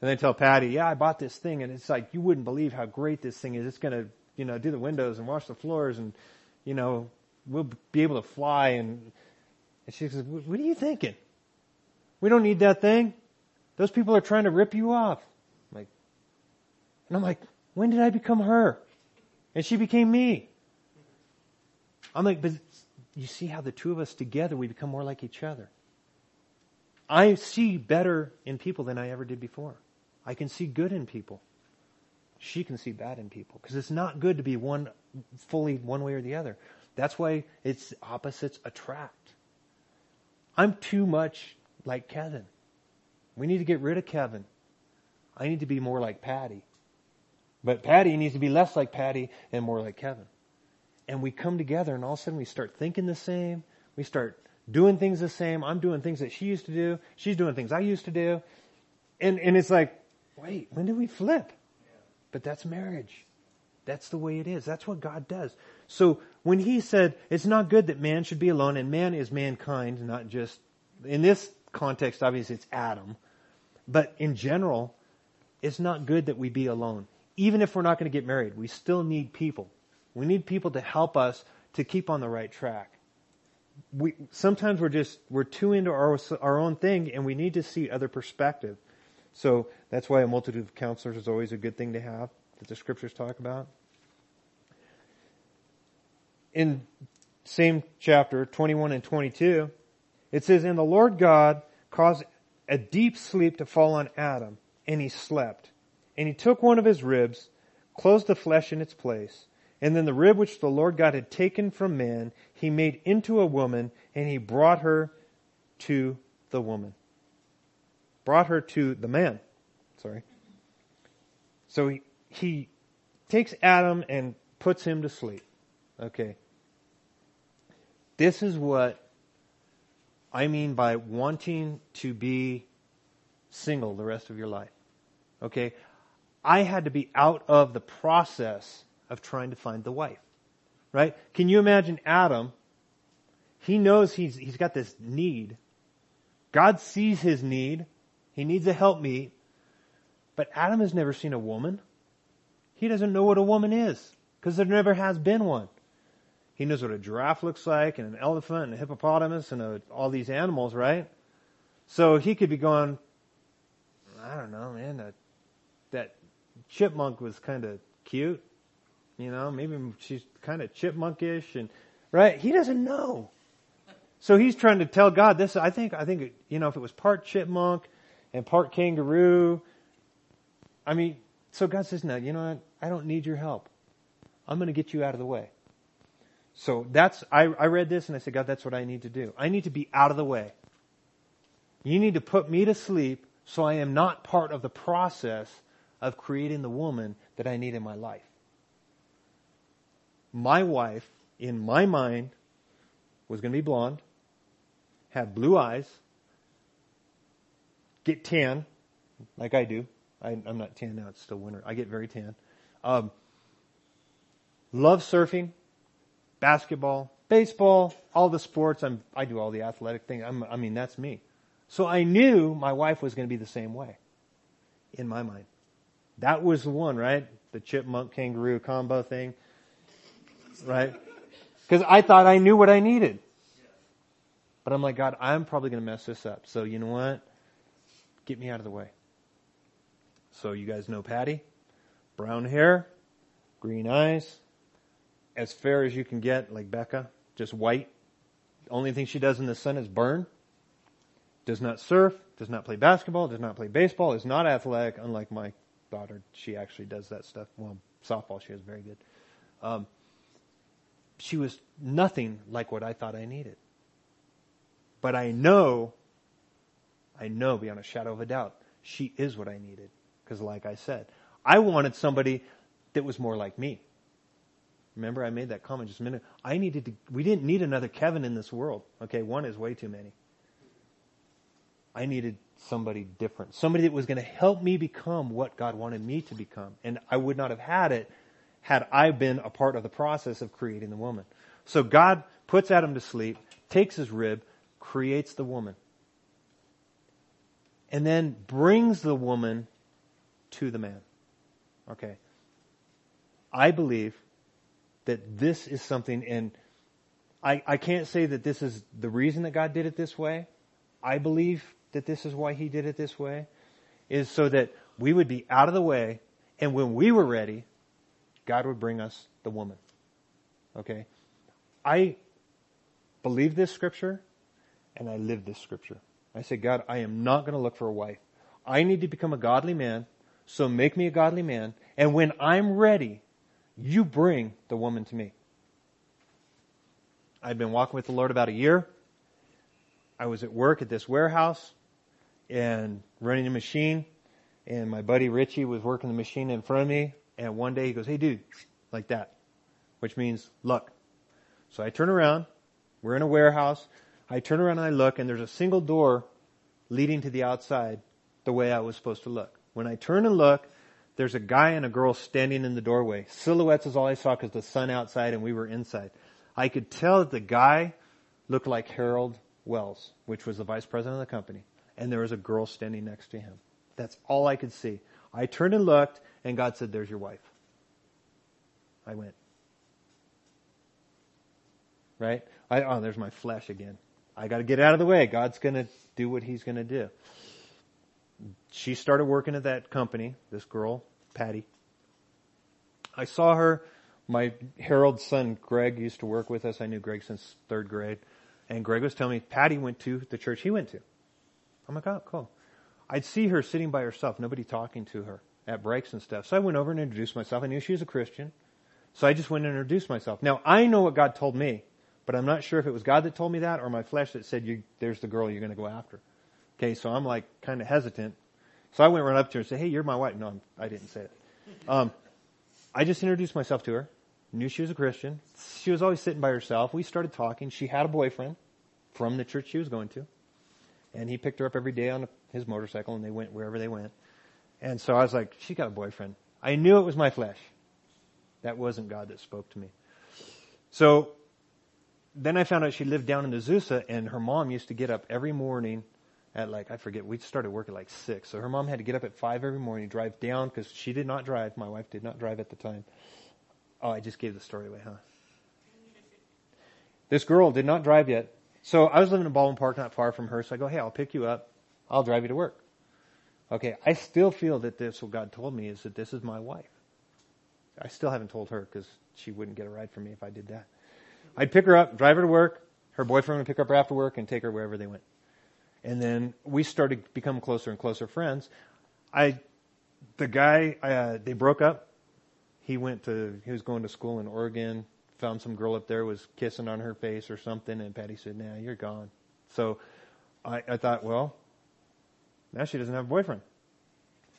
And they tell Patty, yeah, I bought this thing and it's like, you wouldn't believe how great this thing is. It's going to, you know, do the windows and wash the floors and, you know, we'll be able to fly. And, and she says, what are you thinking? We don't need that thing. Those people are trying to rip you off. I'm like, and I'm like, when did I become her? And she became me. I'm like, but you see how the two of us together, we become more like each other. I see better in people than I ever did before. I can see good in people. She can see bad in people because it's not good to be one fully one way or the other. That's why it's opposites attract. I'm too much like Kevin. We need to get rid of Kevin. I need to be more like Patty. But Patty needs to be less like Patty and more like Kevin. And we come together and all of a sudden we start thinking the same. We start doing things the same. I'm doing things that she used to do. She's doing things I used to do. And, and it's like, wait, when did we flip? But that's marriage. That's the way it is. That's what God does. So when he said, it's not good that man should be alone, and man is mankind, not just, in this context, obviously it's Adam. But in general, it's not good that we be alone. Even if we're not going to get married, we still need people. We need people to help us to keep on the right track. We, sometimes we're just, we're too into our, our own thing and we need to see other perspective. So that's why a multitude of counselors is always a good thing to have that the scriptures talk about. In same chapter, 21 and 22, it says, And the Lord God caused a deep sleep to fall on Adam, and he slept. And he took one of his ribs, closed the flesh in its place, and then the rib which the Lord God had taken from man, he made into a woman, and he brought her to the woman. Brought her to the man. Sorry. So he, he takes Adam and puts him to sleep. Okay. This is what I mean by wanting to be single the rest of your life. Okay? I had to be out of the process of trying to find the wife. Right? Can you imagine Adam? He knows he's, he's got this need. God sees his need. He needs a helpmeet. But Adam has never seen a woman. He doesn't know what a woman is because there never has been one. He knows what a giraffe looks like and an elephant and a hippopotamus and a, all these animals, right? So he could be going, I don't know, man, that, that chipmunk was kind of cute. You know, maybe she's kind of chipmunkish and, right? He doesn't know. So he's trying to tell God this. I think, I think, you know, if it was part chipmunk and part kangaroo, I mean, so God says, no, you know what? I don't need your help. I'm going to get you out of the way. So that's, I, I read this and I said, God, that's what I need to do. I need to be out of the way. You need to put me to sleep so I am not part of the process of creating the woman that I need in my life. My wife, in my mind, was going to be blonde, have blue eyes, get tan, like I do. I, am not tan now; it's still winter. I get very tan. Um, love surfing, basketball, baseball, all the sports. I'm, I do all the athletic things. I'm, I mean, that's me. So I knew my wife was going to be the same way in my mind. That was the one, right? The chipmunk kangaroo combo thing, right? Because I thought I knew what I needed. But I'm like, God, I'm probably going to mess this up. So you know what? Get me out of the way. So you guys know Patty? Brown hair, green eyes, as fair as you can get, like Becca, just white. Only thing she does in the sun is burn. Does not surf, does not play basketball, does not play baseball, is not athletic, unlike my daughter. She actually does that stuff. Well, softball, she is very good. Um, she was nothing like what I thought I needed. But I know, I know beyond a shadow of a doubt, she is what I needed. Because like I said, I wanted somebody that was more like me. Remember, I made that comment just a minute. I needed to, we didn't need another Kevin in this world. Okay, one is way too many. I needed somebody different. Somebody that was going to help me become what God wanted me to become. And I would not have had it had I been a part of the process of creating the woman. So God puts Adam to sleep, takes his rib, creates the woman. And then brings the woman to the man. Okay. I believe that this is something, and I, I can't say that this is the reason that God did it this way. I believe that this is why He did it this way, is so that we would be out of the way, and when we were ready, God would bring us the woman. Okay? I believe this scripture, and I live this scripture. I say, God, I am not going to look for a wife. I need to become a godly man, so make me a godly man, and when I'm ready, you bring the woman to me. I'd been walking with the Lord about a year. I was at work at this warehouse and running a machine and my buddy Richie was working the machine in front of me and one day he goes, Hey dude, like that, which means look. So I turn around. We're in a warehouse. I turn around and I look and there's a single door leading to the outside the way I was supposed to look. When I turn and look, there's a guy and a girl standing in the doorway. Silhouettes is all I saw because the sun outside and we were inside. I could tell that the guy looked like Harold Wells, which was the vice president of the company, and there was a girl standing next to him. That's all I could see. I turned and looked, and God said, There's your wife. I went. Right? I, oh, there's my flesh again. I got to get out of the way. God's going to do what He's going to do. She started working at that company, this girl, Patty. I saw her. My Harold's son, Greg, used to work with us. I knew Greg since third grade. And Greg was telling me Patty went to the church he went to. I'm like, oh, cool. I'd see her sitting by herself, nobody talking to her at breaks and stuff. So I went over and introduced myself. I knew she was a Christian. So I just went and introduced myself. Now I know what God told me, but I'm not sure if it was God that told me that or my flesh that said, there's the girl you're going to go after. Okay, so I'm like kind of hesitant. So I went right up to her and said, hey, you're my wife. No, I didn't say it. Um, I just introduced myself to her. Knew she was a Christian. She was always sitting by herself. We started talking. She had a boyfriend from the church she was going to. And he picked her up every day on his motorcycle and they went wherever they went. And so I was like, she got a boyfriend. I knew it was my flesh. That wasn't God that spoke to me. So then I found out she lived down in Azusa and her mom used to get up every morning at like, I forget, we started work at like six. So her mom had to get up at five every morning, drive down because she did not drive. My wife did not drive at the time. Oh, I just gave the story away, huh? This girl did not drive yet. So I was living in Baldwin Park, not far from her. So I go, hey, I'll pick you up. I'll drive you to work. Okay, I still feel that this, what God told me is that this is my wife. I still haven't told her because she wouldn't get a ride from me if I did that. I'd pick her up, drive her to work. Her boyfriend would pick her up after work and take her wherever they went. And then we started to become closer and closer friends. I, the guy, uh, they broke up. He went to, he was going to school in Oregon, found some girl up there, was kissing on her face or something, and Patty said, nah, you're gone. So I, I thought, well, now she doesn't have a boyfriend.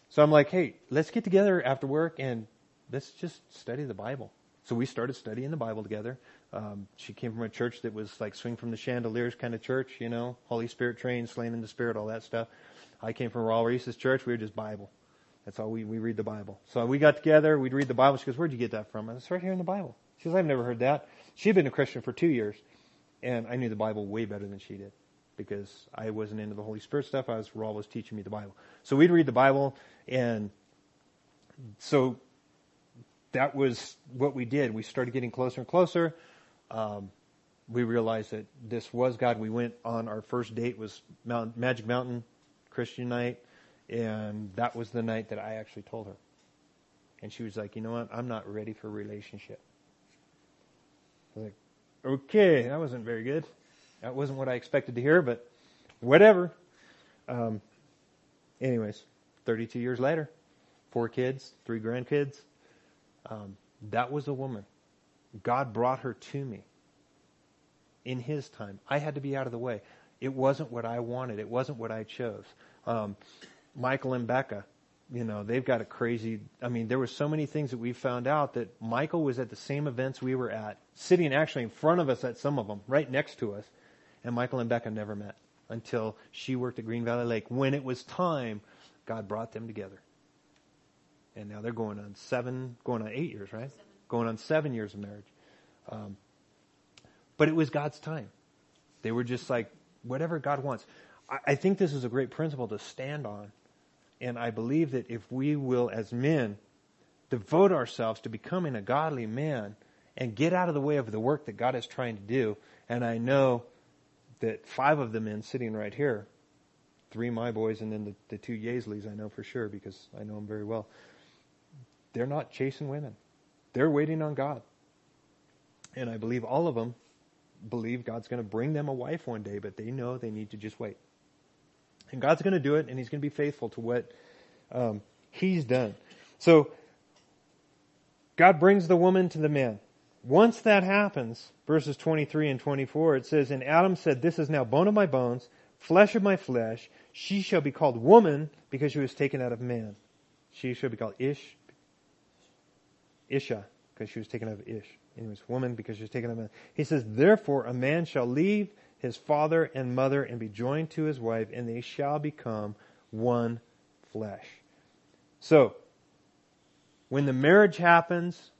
So I'm like, hey, let's get together after work and let's just study the Bible. So we started studying the Bible together. Um, she came from a church that was like swing from the chandeliers kind of church, you know, Holy Spirit trained, slain in the Spirit, all that stuff. I came from Raul Ries's church. We were just Bible. That's all we, we read the Bible. So we got together, we'd read the Bible. She goes, where'd you get that from? I right here in the Bible. She goes, I've never heard that. She'd been a Christian for two years and I knew the Bible way better than she did because I wasn't into the Holy Spirit stuff. I was Raul was teaching me the Bible. So we'd read the Bible, and so that was what we did. We started getting closer and closer. Um, we realized that this was God. We went on our first date was Mount, Magic Mountain Christian night, and that was the night that I actually told her. And she was like, "You know what? I'm not ready for a relationship." I was like, "Okay, that wasn't very good." That wasn't what I expected to hear, but whatever. Um, anyways, 32 years later, four kids, three grandkids. Um, that was a woman. God brought her to me in His time. I had to be out of the way. It wasn't what I wanted. It wasn't what I chose. Um, Michael and Becca, you know, they've got a crazy, I mean, there were so many things that we found out that Michael was at the same events we were at, sitting actually in front of us at some of them, right next to us. And Michael and Becca never met until she worked at Green Valley Lake. When it was time, God brought them together. And now they're going on seven, going on eight years, right? Going on seven years of marriage. Um, but it was God's time. They were just like, whatever God wants. I, I think this is a great principle to stand on. And I believe that if we will, as men, devote ourselves to becoming a godly man and get out of the way of the work that God is trying to do, and I know that five of the men sitting right here, three my boys and then the, the two Yaisleys I know for sure because I know them very well, they're not chasing women. They're waiting on God. And I believe all of them believe God's going to bring them a wife one day, but they know they need to just wait. And God's going to do it, and He's going to be faithful to what um, He's done. So, God brings the woman to the man. Once that happens, verses 23 and 24, it says, And Adam said, This is now bone of my bones, flesh of my flesh. She shall be called woman because she was taken out of man. She shall be called Ish, Isha, because she was taken of Ish. Anyways, woman because she was taken of man. He says, Therefore a man shall leave his father and mother and be joined to his wife, and they shall become one flesh. So, when the marriage happens,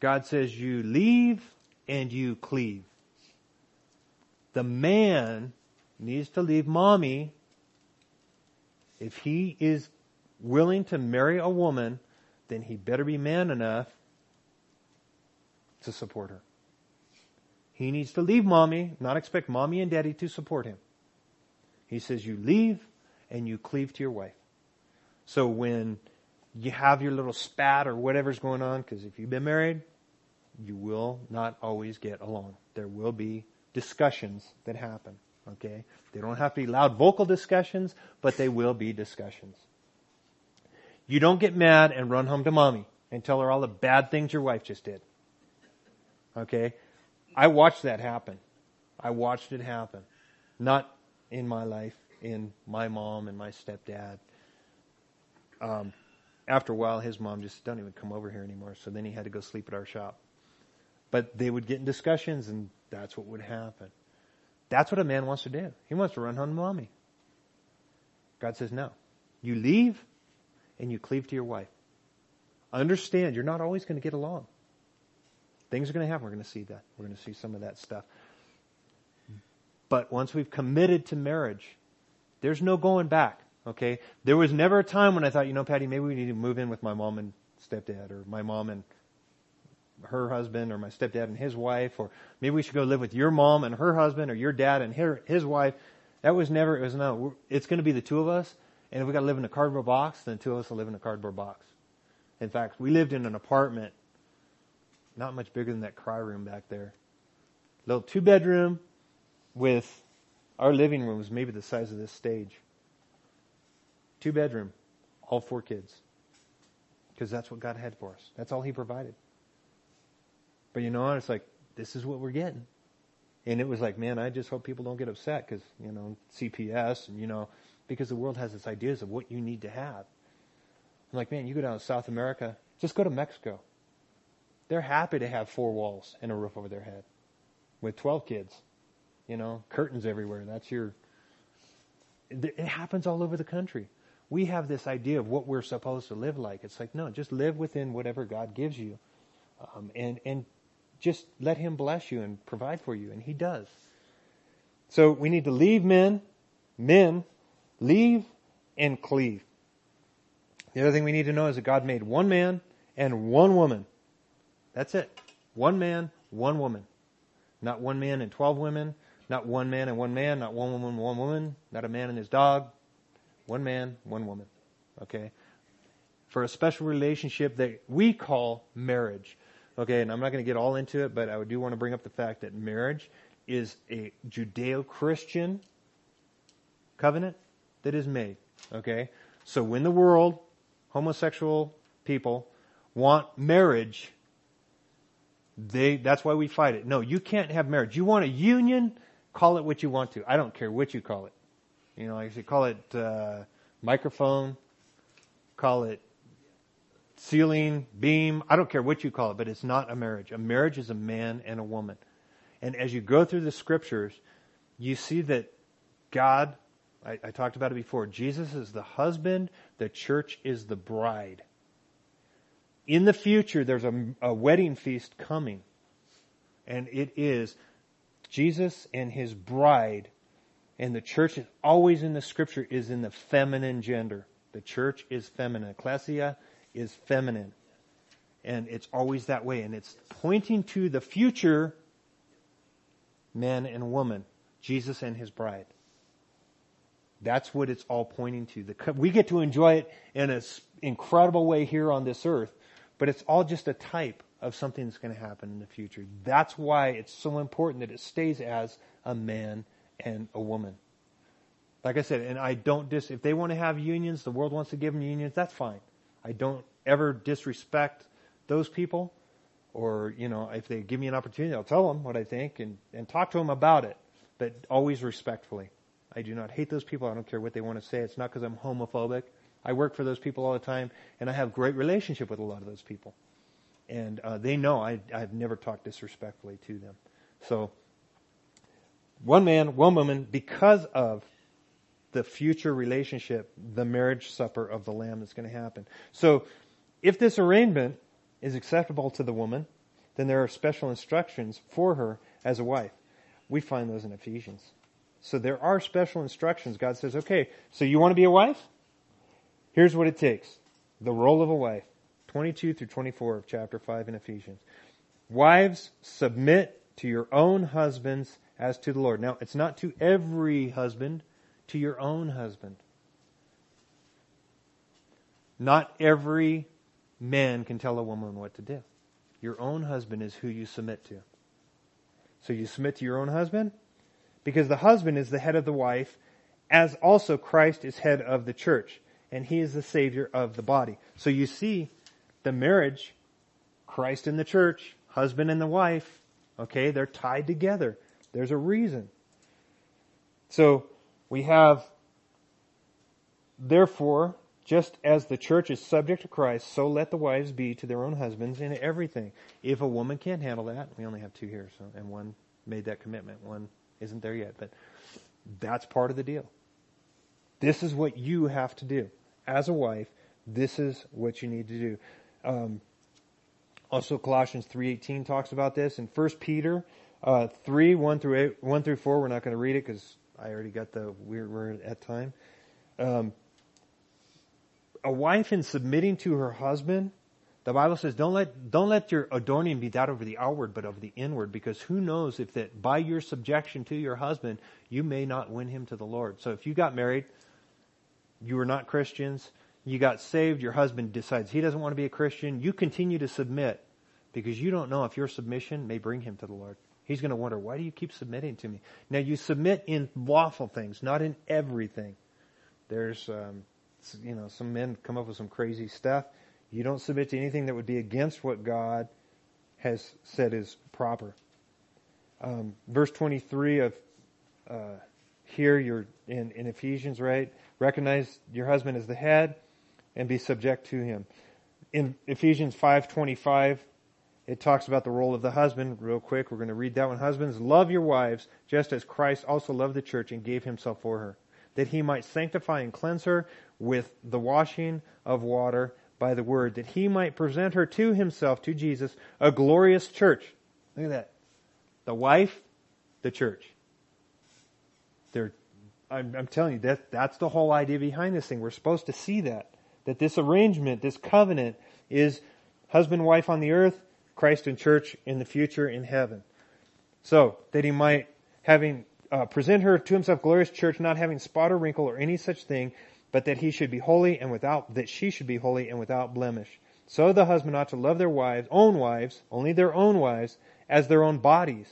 God says you leave and you cleave. The man needs to leave mommy if he is willing to marry a woman, then he better be man enough to support her. He needs to leave mommy, not expect mommy and daddy to support him. He says you leave and you cleave to your wife. So when you have your little spat or whatever's going on, because if you've been married, you will not always get along. There will be discussions that happen. Okay? They don't have to be loud vocal discussions, but they will be discussions. You don't get mad and run home to mommy and tell her all the bad things your wife just did. Okay? I watched that happen. I watched it happen. Not in my life, in my mom and my stepdad. Um, after a while, his mom just don't even come over here anymore. So then he had to go sleep at our shop. But they would get in discussions, and that's what would happen. That's what a man wants to do. He wants to run home to mommy. God says, no. You leave and you cleave to your wife. Understand, you're not always going to get along. Things are going to happen. We're going to see that. We're going to see some of that stuff. But once we've committed to marriage, there's no going back. Okay? There was never a time when I thought, you know, Patty, maybe we need to move in with my mom and stepdad or my mom and her husband or my stepdad and his wife or maybe we should go live with your mom and her husband or your dad and her, his wife. That was never, it was no, it's going to be the two of us. And if we got to live in a cardboard box, then two of us will live in a cardboard box. In fact, we lived in an apartment not much bigger than that cry room back there. Little two bedroom with our living room was maybe the size of this stage. Two bedroom, all four kids. Because that's what God had for us. That's all He provided. But you know what? It's like, this is what we're getting. And it was like, man, I just hope people don't get upset because, you know, CPS and, you know, because the world has its ideas of what you need to have. I'm like, man, you go down to South America, just go to Mexico. They're happy to have four walls and a roof over their head with 12 kids. You know, curtains everywhere. That's your. It happens all over the country. We have this idea of what we're supposed to live like. It's like, no, just live within whatever God gives you. Um, and, and just let Him bless you and provide for you. And He does. So we need to leave men, men, leave and cleave. The other thing we need to know is that God made one man and one woman. That's it. One man, one woman. Not one man and 12 women. Not one man and one man. Not one woman, and one woman. Not a man and his dog. One man, one woman. Okay? For a special relationship that we call marriage. Okay, and I'm not going to get all into it, but I do want to bring up the fact that marriage is a Judeo-Christian covenant that is made. Okay? So when the world, homosexual people, want marriage, they, that's why we fight it. No, you can't have marriage. You want a union? Call it what you want to. I don't care what you call it. You know, like I say, call it uh, microphone, call it ceiling, beam. I don't care what you call it, but it's not a marriage. A marriage is a man and a woman. And as you go through the scriptures, you see that God, I, I talked about it before, Jesus is the husband, the church is the bride in the future, there's a, a wedding feast coming. And it is Jesus and his bride. And the church is always in the scripture is in the feminine gender. The church is feminine. Ecclesia is feminine. And it's always that way. And it's pointing to the future man and woman, Jesus and his bride. That's what it's all pointing to. The, we get to enjoy it in an incredible way here on this earth. But it's all just a type of something that's going to happen in the future. That's why it's so important that it stays as a man and a woman. Like I said, and I don't dis, if they want to have unions, the world wants to give them unions, that's fine. I don't ever disrespect those people or, you know, if they give me an opportunity, I'll tell them what I think and, and talk to them about it, but always respectfully. I do not hate those people. I don't care what they want to say. It's not because I'm homophobic. I work for those people all the time, and I have great relationship with a lot of those people. And uh, they know I, I've never talked disrespectfully to them. So, one man, one woman, because of the future relationship, the marriage supper of the Lamb that's going to happen. So, if this arrangement is acceptable to the woman, then there are special instructions for her as a wife. We find those in Ephesians. So there are special instructions. God says, okay, so you want to be a wife? Here's what it takes. The role of a wife. 22 through 24 of chapter 5 in Ephesians. Wives, submit to your own husbands as to the Lord. Now, it's not to every husband, to your own husband. Not every man can tell a woman what to do. Your own husband is who you submit to. So you submit to your own husband because the husband is the head of the wife as also Christ is head of the church and he is the savior of the body. So you see the marriage, Christ and the church, husband and the wife, okay, they're tied together. There's a reason. So we have, therefore, just as the church is subject to Christ, so let the wives be to their own husbands in everything. If a woman can't handle that, we only have two here, so, and one made that commitment. One isn't there yet, but that's part of the deal. This is what you have to do. As a wife, this is what you need to do. Um, also, Colossians 3.18 talks about this. In 1 Peter uh, 3, 1 through, 8, 1 through 4, we're not going to read it because I already got the, we're, we're at time. Um, a wife in submitting to her husband, the Bible says, don't let, don't let your adorning be that over the outward, but over the inward, because who knows if that by your subjection to your husband, you may not win him to the Lord. So if you got married, you were not Christians, you got saved, your husband decides he doesn't want to be a Christian, you continue to submit because you don't know if your submission may bring him to the Lord. He's going to wonder, why do you keep submitting to me? Now you submit in lawful things, not in everything. There's, um, you know, some men come up with some crazy stuff. You don't submit to anything that would be against what God has said is proper. Um, verse 23 of uh, here, you're in, in Ephesians, right? Recognize your husband as the head and be subject to him. In Ephesians 5:25, it talks about the role of the husband. Real quick, we're going to read that one. Husbands, love your wives, just as Christ also loved the church and gave himself for her, that he might sanctify and cleanse her with the washing of water by the word, that he might present her to himself, to Jesus, a glorious church. Look at that. The wife, the church. They're, I'm, I'm telling you, that, that's the whole idea behind this thing. We're supposed to see that. That this arrangement, this covenant, is husband, wife on the earth, Christ and church in the future in heaven. So, that he might, having, uh, present her to himself glorious church, not having spot or wrinkle or any such thing, but that he should be holy and without, that she should be holy and without blemish. So the husband ought to love their wives, own wives, only their own wives, as their own bodies.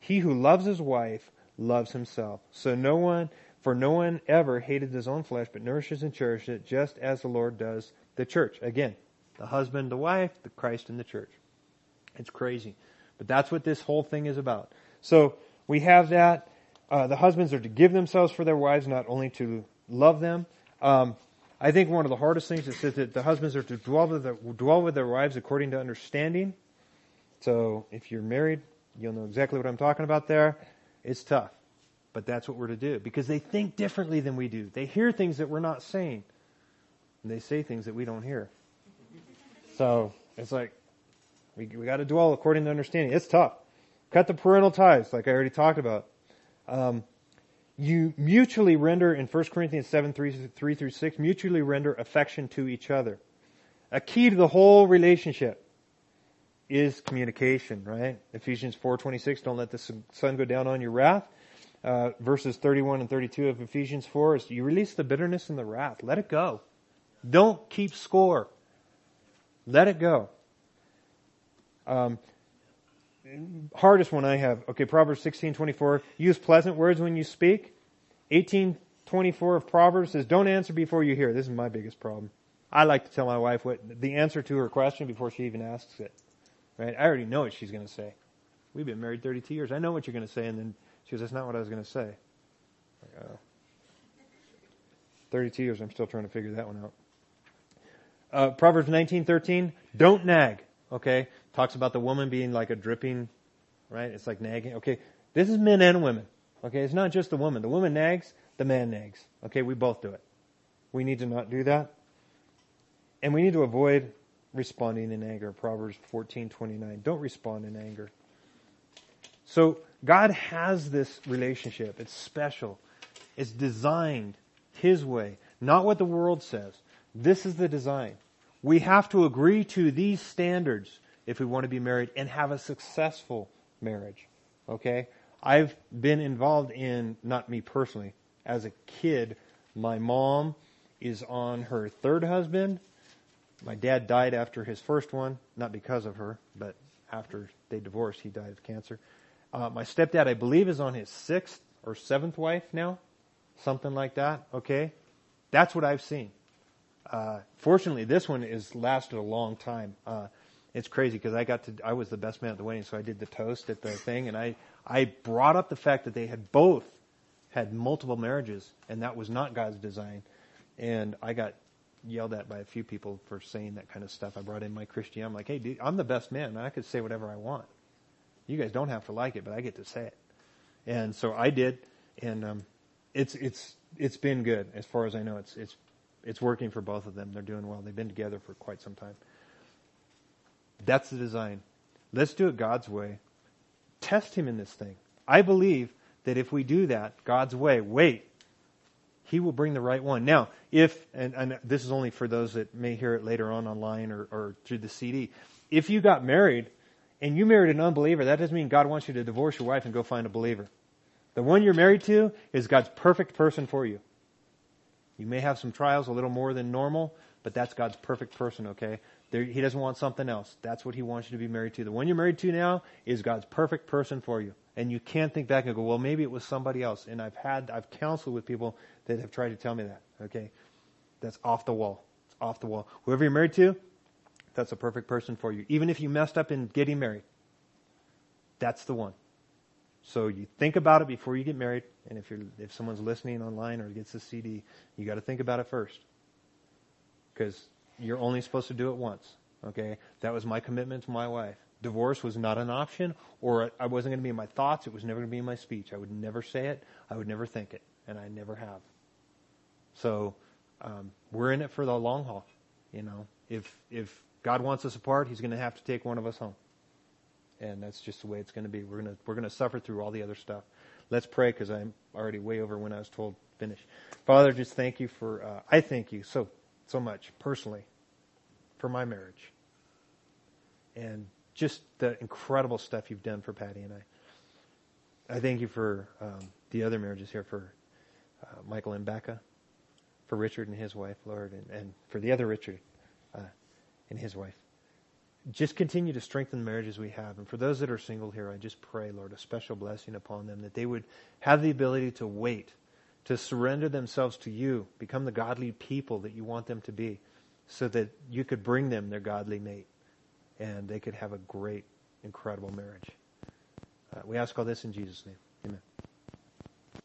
He who loves his wife loves himself. So no one, for no one ever hated his own flesh, but nourishes and cherishes it, just as the Lord does the church. Again, the husband, the wife, the Christ, and the church. It's crazy. But that's what this whole thing is about. So we have that. Uh, the husbands are to give themselves for their wives, not only to love them. Um, I think one of the hardest things is that the husbands are to dwell with, their, dwell with their wives according to understanding. So if you're married, you'll know exactly what I'm talking about there. It's tough. But that's what we're to do because they think differently than we do. They hear things that we're not saying. And they say things that we don't hear. So it's like, we, we got to dwell according to understanding. It's tough. Cut the parental ties, like I already talked about. Um, you mutually render, in 1 Corinthians 7, 3, 3 through 6, mutually render affection to each other. A key to the whole relationship is communication, right? Ephesians 4.26, don't let the sun go down on your wrath. Uh, verses 31 and 32 of Ephesians 4 is you release the bitterness and the wrath. Let it go. Don't keep score. Let it go. Um, hardest one I have. Okay, Proverbs 16:24. Use pleasant words when you speak. 18:24 of Proverbs says, "Don't answer before you hear." This is my biggest problem. I like to tell my wife what the answer to her question before she even asks it. Right? I already know what she's going to say. We've been married 32 years. I know what you're going to say, and then she goes, "That's not what I was going to say." Like, oh. 32 years. I'm still trying to figure that one out. Uh, Proverbs 19:13. Don't nag. Okay, talks about the woman being like a dripping, right? It's like nagging. Okay, this is men and women. Okay, it's not just the woman. The woman nags, the man nags. Okay, we both do it. We need to not do that. And we need to avoid responding in anger. Proverbs 14:29. Don't respond in anger. So God has this relationship. It's special. It's designed His way, not what the world says. This is the design. We have to agree to these standards if we want to be married and have a successful marriage. Okay? I've been involved in, not me personally, as a kid, my mom is on her third husband. My dad died after his first one, not because of her, but after they divorced, he died of cancer. Uh, my stepdad, I believe, is on his sixth or seventh wife now, something like that. Okay, that's what I've seen. Uh, fortunately, this one has lasted a long time. Uh, it's crazy because I got to, I was the best man at the wedding, so I did the toast at the thing, and I, I brought up the fact that they had both had multiple marriages, and that was not God's design. And I got yelled at by a few people for saying that kind of stuff. I brought in my Christian. I'm like, hey, dude, I'm the best man, I could say whatever I want. You guys don't have to like it, but I get to say it. And so I did, and um, it's it's it's been good as far as I know. It's it's it's working for both of them. They're doing well. They've been together for quite some time. That's the design. Let's do it God's way. Test Him in this thing. I believe that if we do that God's way, wait, He will bring the right one. Now, if, and, and this is only for those that may hear it later on online or, or through the CD, if you got married and you married an unbeliever, that doesn't mean God wants you to divorce your wife and go find a believer. The one you're married to is God's perfect person for you. You may have some trials a little more than normal, but that's God's perfect person, okay? There, he doesn't want something else. That's what he wants you to be married to. The one you're married to now is God's perfect person for you. And you can't think back and go, well, maybe it was somebody else. And I've had, I've counseled with people that have tried to tell me that, okay? That's off the wall. It's off the wall. Whoever you're married to, that's a perfect person for you. Even if you messed up in getting married, that's the one. So you think about it before you get married, and if you're if someone's listening online or gets a CD, you got to think about it first, because you're only supposed to do it once. Okay, that was my commitment to my wife. Divorce was not an option, or I wasn't going to be in my thoughts. It was never going to be in my speech. I would never say it. I would never think it, and I never have. So um, we're in it for the long haul. You know, if if God wants us apart, He's going to have to take one of us home and that's just the way it's going to be. We're going to we're going to suffer through all the other stuff. Let's pray because I'm already way over when I was told finish. Father, just thank you for uh, I thank you so so much personally for my marriage and just the incredible stuff you've done for Patty and I. I thank you for um, the other marriages here for uh, Michael and Becca, for Richard and his wife, Lord, and, and for the other Richard uh, and his wife just continue to strengthen the marriages we have. And for those that are single here, I just pray, Lord, a special blessing upon them, that they would have the ability to wait, to surrender themselves to you, become the godly people that you want them to be, so that you could bring them their godly mate, and they could have a great, incredible marriage. Uh, we ask all this in Jesus' name. Amen.